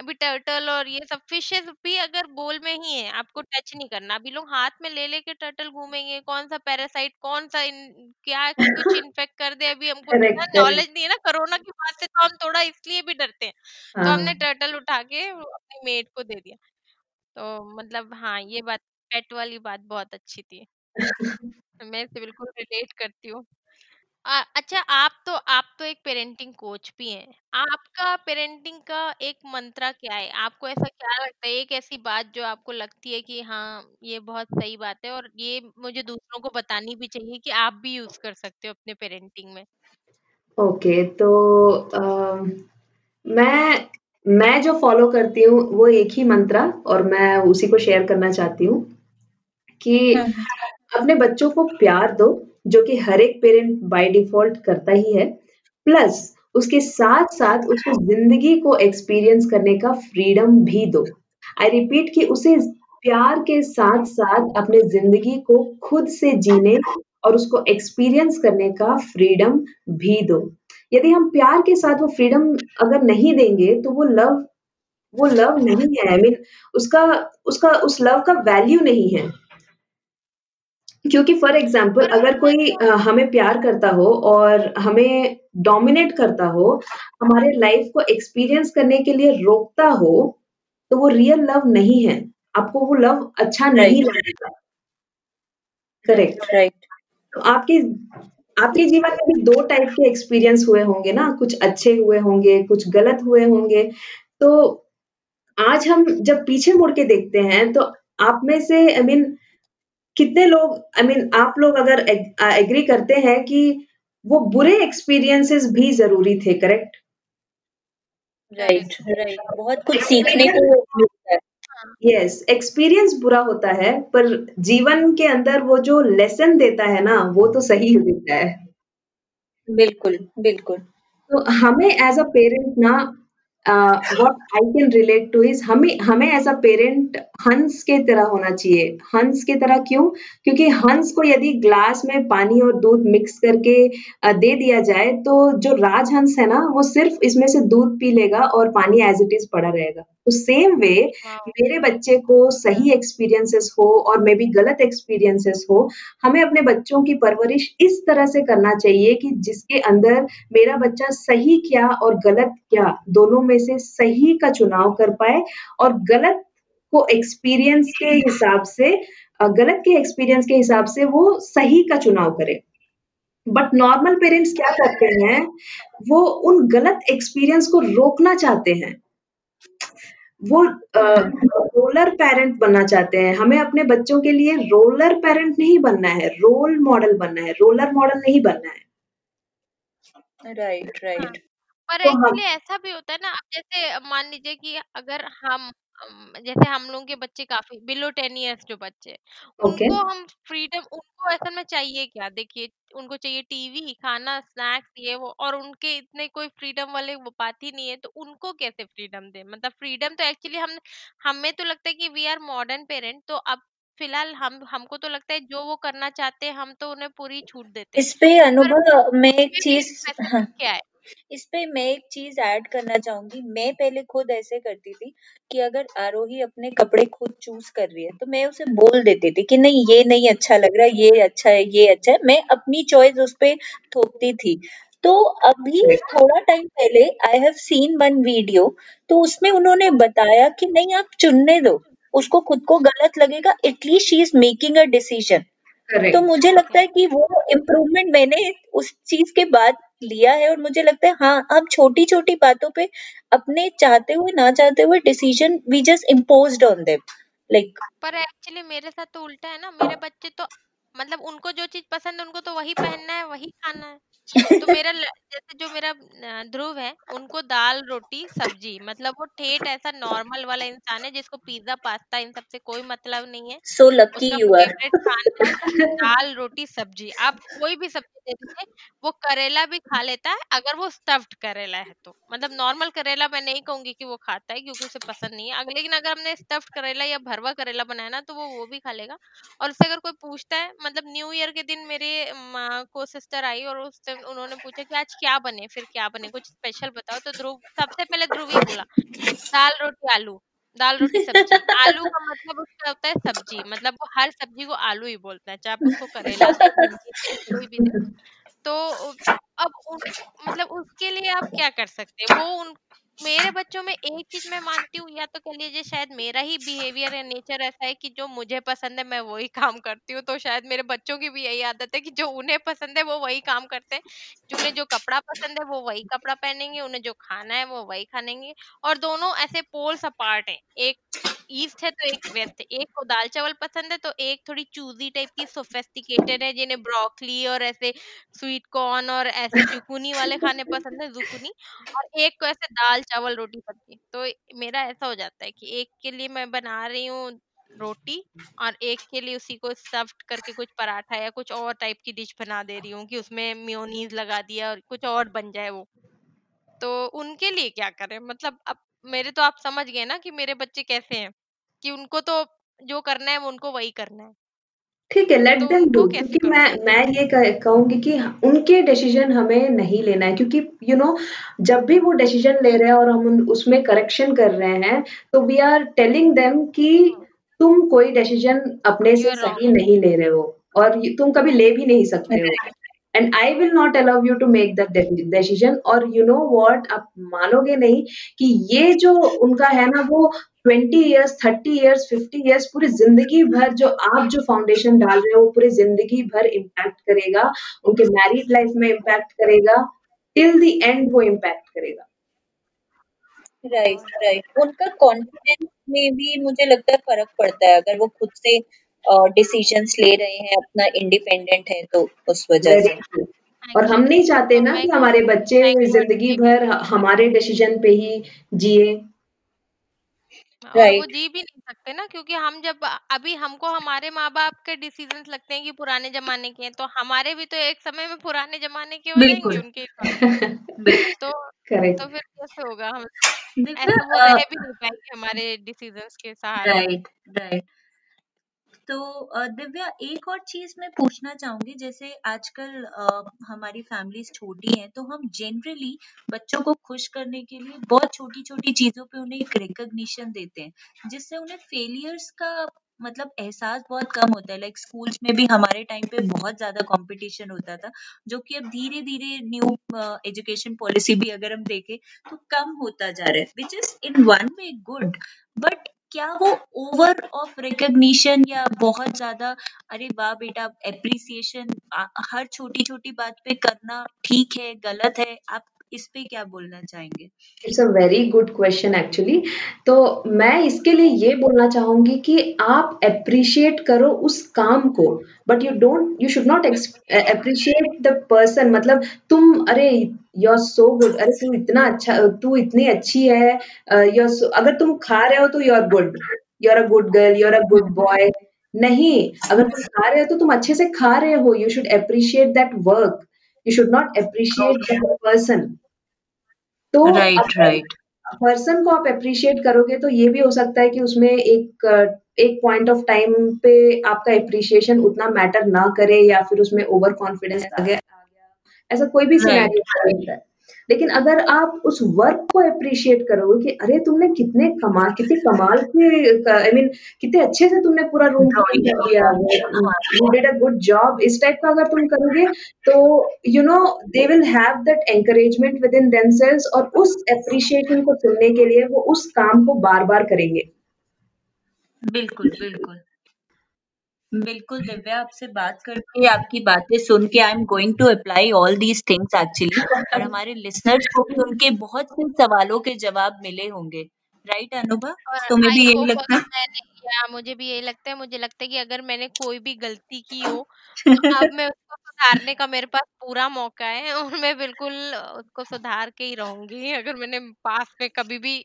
अभी टर्टल और ये सब फिशेस भी अगर बोल में ही है आपको टच नहीं करना। अभी लोग हाथ में ले लेके टर्टल घूमेंगे कौन सा पैरासाइट कौन सा इन, क्या कुछ इन्फेक्ट कर दे अभी हमको करेक्ट इतना करेक्ट नॉलेज नहीं है ना कोरोना की बात से तो हम थोड़ा इसलिए भी डरते हैं। तो हमने हाँ। टर्टल उठा के अपने अपनी मेड को दे दिया। तो मतलब हाँ ये बात पेट वाली बात बहुत अच्छी थी। मैं इसे बिल्कुल रिलेट करती हूँ। अ, अच्छा आप तो आप तो एक पेरेंटिंग कोच भी हैं। आपका पेरेंटिंग का एक मंत्रा क्या है? आपको ऐसा क्या लगता है? एक ऐसी बात जो आपको लगती है कि हाँ ये बहुत सही बात है और ये मुझे दूसरों को बतानी भी चाहिए कि आप भी यूज़ कर सकते हो अपने पेरेंटिंग में? ओके तो अ, मैं मैं जो फॉलो करती हूँ वो एक ही मंत्रा और मैं उसी को शेयर करना चाहती हूँ। कि अपने बच्चों को प्यार दो जो कि हर एक पेरेंट बाय डिफ़ॉल्ट करता ही है। प्लस उसके साथ साथ उसको ज़िंदगी को एक्सपीरियंस करने का फ्रीडम भी दो। आई रिपीट कि उसे प्यार के साथ साथ अपने ज़िंदगी को खुद से जीने और उसको एक्सपीरियंस करने का फ्रीडम भी दो। यदि हम प्यार के साथ वो फ्रीडम अगर नहीं देंगे तो वो लव वो लव नहीं है। आई I मीन mean, उसका उसका उस लव का वैल्यू नहीं है। क्योंकि फॉर एग्ज़ाम्पल अगर कोई हमें प्यार करता हो और हमें डोमिनेट करता हो, हमारे लाइफ को एक्सपीरियंस करने के लिए रोकता हो, तो वो रियल लव नहीं है। आपको वो लव अच्छा नहीं लगेगा। करेक्ट। राइट तो आपके आपके जीवन में भी दो टाइप के एक्सपीरियंस हुए होंगे ना, कुछ अच्छे हुए होंगे, कुछ गलत हुए होंगे। तो आज हम जब पीछे मुड़ के देखते हैं, तो आप में से आई I मीन कितने लोग आई I मीन mean, आप लोग अगर एग्री करते हैं कि वो बुरे एक्सपीरियंसेस भी ज़रूरी थे, करेक्ट? राइट राइट बहुत कुछ सीखने को मिलता है यस, एक्सपीरियंस बुरा होता है, पर जीवन के अंदर वो जो लेसन देता है ना, वो तो सही देता है। बिल्कुल बिल्कुल तो हमें एज़ अ पेरेंट ना what I can relate to is हमें हमें एज़ अ पेरेंट हंस के तरह होना चाहिए। हंस के तरह क्यों? क्योंकि हंस को यदि ग्लास में पानी और दूध मिक्स करके दे दिया जाए, तो जो राजहंस है ना, वो सिर्फ़ इसमें से दूध पी लेगा और पानी एज़ इट इज़ पड़ा रहेगा। तो सेम वे मेरे बच्चे को सही एक्सपीरियंसेस हो और मे बी गलत एक्सपीरियंसेस हो, हमें अपने बच्चों की परवरिश इस तरह से करना चाहिए कि जिसके अंदर मेरा बच्चा सही क्या और गलत क्या, दोनों में से सही का चुनाव कर पाए और गलत को एक्सपीरियंस के हिसाब से गलत के एक्सपीरियंस के हिसाब से वो सही का चुनाव करे। बट नॉर्मल पेरेंट्स क्या करते हैं, वो उन गलत एक्सपीरियंस को रोकना चाहते हैं। वो रोलर पेरेंट बनना चाहते हैं। हमें अपने बच्चों के लिए रोलर पेरेंट नहीं बनना है, रोल मॉडल बनना है, रोलर मॉडल नहीं बनना है। राइट हाँ राइट पर तो एक्चुअली ऐसा भी होता है ना आप जैसे मान लीजिए कि अगर हम अम, जैसे हम लोगों के बच्चे काफ़ी बिलो टेन इयर्स जो बच्चे ओके, उनको हम फ्रीडम उनको असल में चाहिए क्या? देखिए उनको चाहिए टीवी खाना स्नैक्स ये वो और उनके इतने कोई फ्रीडम वाले वो बात ही नहीं है तो उनको कैसे फ्रीडम दे? मतलब फ्रीडम तो एक्चुअली हम हमें तो लगता है कि वी आर मॉडर्न पेरेंट तो अब फ़िलहाल हम हमको तो लगता है जो वो करना चाहते हैं हम तो उन्हें पूरी छूट देते हैं। इस पे पर अनुभव मैं एक उसमें भी चीज़ स्पेसिफिक हाँ। क्या है? इस पे मैं एक चीज़ ऐड करना चाहूँगी। मैं पहले खुद ऐसे करती थी कि अगर आरोही अपने कपड़े खुद चूज़ कर रही है तो मैं उसे बोल देती थी कि नहीं ये नहीं अच्छा लग रहा ये अच्छा है ये अच्छा है। मैं अपनी चॉइस उस पे थोपती थी। तो अभी थोड़ा टाइम पहले I have seen one video तो उसमें उन्होंने बताया कि नहीं आप चुनने दो। उसको खुद को गलत लगेगा at least she is making a decision तो मुझे लगता है कि वो इम्प्रूवमेंट मैंने उस चीज़ के बाद लिया है और मुझे लगता है हाँ हम छोटी छोटी बातों पे अपने चाहते हुए ना चाहते हुए decision we just impose on them like पर एक्चुअली मेरे साथ तो उल्टा है ना मेरे बच्चे तो मतलब उनको जो चीज़ पसंद है उनको तो वही पहनना है वही खाना है। तो मेरा ल- जैसे जो मेरा अ, ध्रुव है उनको दाल रोटी सब्ज़ी मतलब वो ठेठ ऐसा नॉर्मल वाला इंसान है जिसको पिज्जा पास्ता इन सबसे कोई मतलब नहीं है। सो लकी उसका यू आर फेवरेट खाना है दाल रोटी सब्ज़ी। आप कोई भी सब्ज़ी दे दीजिए वो करेला भी खा लेता है अगर वो स्टफ्ड करेला है तो। मतलब नॉर्मल करेला मैं नहीं कहूँगी कि वो खाता है क्योंकि उसे पसंद नहीं है। अगर लेकिन अगर हमने स्टफ्ड करेला या भरवा करेला बनाया ना तो वो वो भी खा लेगा। और उससे अगर कोई पूछता है मतलब न्यू ईयर के दिन मेरे माँ को सिस्टर आई और उस उन्होंने पूछा कि आज क्या बने, फिर क्या बने, कुछ स्पेशल बताओ? तो ध्रुव, सबसे पहले ध्रुव ही बोला, दाल, रोटी, आलू, दाल, रोटी, सब्ज़ी। आलू का मतलब उसका होता है सब्ज़ी मतलब वो हर सब्ज़ी को आलू ही बोलता है, चाहे आप उसको करेला कोई भी तो अब उन मतलब उसके लिए आप क्या कर सकते हैं? वो उन मेरे बच्चों में एक चीज़ मैं मानती हूँ या तो कह लीजिए शायद मेरा ही बिहेवियर या नेचर ऐसा है कि जो मुझे पसंद है मैं वही काम करती हूँ तो शायद मेरे बच्चों की भी यही आदत है कि जो उन्हें पसंद है वो वही काम करते हैं। जो उन्हें जो कपड़ा पसंद है वो वही कपड़ा पहनेंगे उन्हें जो खाना है वो वही खानेंगे और दोनों ऐसे पोल्स अपार्ट हैं। एक ईस्ट है तो एक वेस्ट है। एक को दाल चावल पसंद है तो एक थोड़ी चूजी टाइप की सोफेस्टिकेटेड है जिन्हें ब्रोकली और ऐसे स्वीट कॉर्न और ऐसे जुकुनी वाले खाने पसंद है जुकुनी और एक को ऐसे दाल चावल रोटी सब्ज़ी तो मेरा ऐसा हो जाता है कि एक के लिए मैं बना रही हूँ रोटी और एक के लिए उसी को स्टफ्ड करके कुछ पराठा या कुछ और टाइप की डिश बना दे रही हूँ कि उसमें मेयोनीज लगा दिया और कुछ और बन जाए वो। तो उनके लिए क्या करें? मतलब अब मेरे तो आप समझ गए ना कि मेरे बच्चे कैसे हैं। कि उनको तो जो करना है वो उनको वही करना है। ठीक है लेट देम डू क्योंकि मैं मैं ये कह- कहूँगी कि उनके डिसीज़न हमें नहीं लेना है क्योंकि यू you नो know, जब भी वो डिसीज़न ले रहे हैं और हम उसमें करेक्शन कर रहे हैं तो वी आर टेलिंग देम कि तुम कोई डिसीज़न अपने से सही नहीं ले रहे हो और तुम कभी ले भी नहीं सकते हो। And I will not allow you to make that decision और यू नो व्हाट आप मानोगे नहीं कि ये जो उनका है ना, वो 20 इयर्स 30 इयर्स 50 इयर्स पूरी ज़िंदगी भर जो आप जो फाउंडेशन डाल रहे हो पूरी ज़िंदगी भर इम्पैक्ट करेगा। उनके मैरिड लाइफ में इम्पैक्ट करेगा। टिल द एंड वो इम्पैक्ट करेगा। राइट राइट उनका कॉन्फिडेंस में भी मुझे लगता है फ़र्क पड़ता है। अगर वो खुद से डिसीजंस ले रहे हैं अपना इंडिपेंडेंट है तो उस वजह वेरी से ट्रू और हम नहीं चाहते ना कि हमारे बच्चे ज़िंदगी भर ह- हमारे डिसीज़न पे ही जिए। और वो राइट जी भी नहीं सकते ना क्योंकि हम जब अभी हमको हमारे माँ बाप के डिसीजंस लगते हैं कि पुराने जमाने के हैं तो हमारे भी तो एक समय में पुराने जमाने के हो जाएँगे बिल्कुल उनके हिसाब बिल्कुल तो करेक्ट तो फिर कैसे होगा हम दिव्या ऐसे वो रह भी नहीं पाएँगे हमारे डिसीजंस के सहारे। राइट राइट तो दिव्या, एक और चीज़ मैं पूछना चाहूँगी, जैसे आजकल हमारी फैमिलीज़ छोटी हैं तो हम जनरली बच्चों को खुश करने के लिए बहुत छोटी छोटी चीज़ों पे उन्हें एक रिकग्निशन देते हैं, जिससे उन्हें फेलियर्स का मतलब एहसास बहुत कम होता है। लाइक स्कूल्स में भी हमारे टाइम पे बहुत ज़्यादा कंपटीशन होता था, जो कि अब धीरे धीरे न्यू एजुकेशन पॉलिसी भी अगर हम देखें तो कम होता जा रहा है which is in one way good but क्या वो ओवर ऑफ़ रिकग्निशन या बहुत ज़्यादा अरे वाह बेटा एप्रिसिएशन हर छोटी छोटी बात पे करना ठीक है गलत है आप इस पे क्या बोलना चाहेंगे? It's a very good question actually तो मैं इसके लिए ये बोलना चाहूँगी कि आप अप्रिशिएट करो उस काम को but you don't you should not appreciate the person मतलब तुम अरे यू आर सो गुड अरे तू इतना अच्छा तू इतनी अच्छी है यू so, अगर तुम खा रहे हो तो you are good you are a good girl you are a good boy नहीं अगर तुम खा रहे हो तो तुम अच्छे से खा रहे हो. You should appreciate that work you should not appreciate that person तो राइट राइट पर्सन को आप अप्रिशिएट करोगे तो ये भी हो सकता है कि उसमें एक एक पॉइंट ऑफ़ टाइम पे आपका अप्रिशिएशन उतना मैटर ना करे या फिर उसमें ओवर कॉन्फिडेंस आ गया। ऐसा कोई भी सिनेरियो हो सकता है। लेकिन अगर आप उस वर्क को अप्रिशिएट करोगे कि अरे तुमने कितने कमाल कितने कमाल के आई मीन कितने अच्छे से तुमने पूरा रूम कर दिया you did a good job इस टाइप का अगर तुम करोगे तो you know they will have that encouragement within themselves और उस अप्रिशिएशन को सुनने के लिए वो उस काम को बार बार करेंगे। बिल्कुल बिल्कुल। बिल्कुल दिव्या आपसे बात करके आपकी बातें सुन के I am going to apply all these things actually और हमारे लिसनर्स को भी उनके बहुत से सवालों के जवाब मिले होंगे। राइट अनुभा और तुम्हें भी यही लगता मैंने या मुझे भी यही लगता है मुझे लगता है कि अगर मैंने कोई भी गलती की हो तो अब मैं उसको सुधारने का मेरे पास पूरा मौका है और मैं बिल्कुल उसको सुधार के ही रहूँगी अगर मैंने पास में कभी भी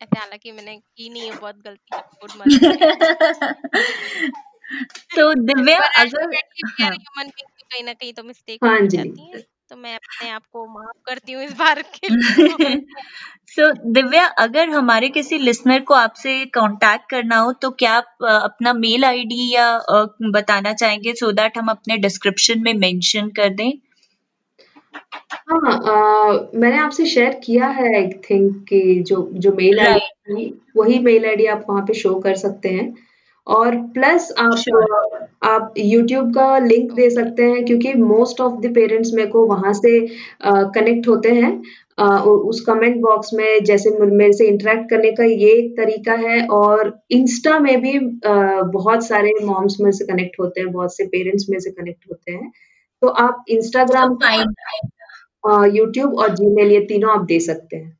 ऐसे हालाँकि मैंने की नहीं है बहुत गलती गुड मदर में तो दिव्या पर अगर अल्टीमेटली वी आर हाँ ह्यूमन बीइंग तो कहीं ना कहीं तो मिस्टेक हाँ हो जी। जाती है तो मैं अपने आप को माफ़ करती हूँ इस बार के लिए। सो दिव्या अगर हमारे किसी लिसनर को आपसे कांटेक्ट करना हो तो क्या आप अ, अपना मेल आईडी या अ, बताना चाहेंगे सो दैट हम अपने डिस्क्रिप्शन में मेंशन कर दें? हाँ अ, मैंने आपसे शेयर किया है आई थिंक कि जो जो मेल राइट आईडी वही मेल आईडी आप वहाँ पे शो कर सकते हैं। और प्लस आप श्योर आप यूट्यूब का लिंक दे सकते हैं क्योंकि मोस्ट ऑफ़ द पेरेंट्स मेरे को वहाँ से कनेक्ट होते हैं। उ- उस कमेंट बॉक्स में जैसे मेरे से इंटरेक्ट करने का ये एक तरीका है और इंस्टा में भी अ, बहुत सारे मॉम्स में से कनेक्ट होते हैं बहुत से पेरेंट्स में से कनेक्ट होते हैं। तो आप इंस्टाग्राम यूट्यूब और जीमेल ये तीनों आप दे सकते हैं।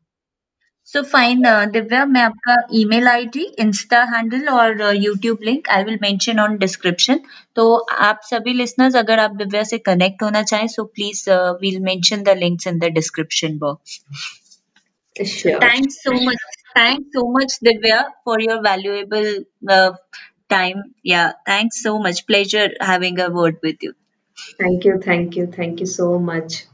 सो फाइन दिव्या मैं आपका ईमेल आईडी इंस्टा हैंडल और YouTube link I will mention on description तो आप सभी लिसनर्स अगर आप दिव्या से कनेक्ट होना चाहें so please will mention the links in the description box sure so much much. So much for your valuable uh, time. Yeah, thanks so much. Pleasure having a word with you. Thank you thank you thank you so much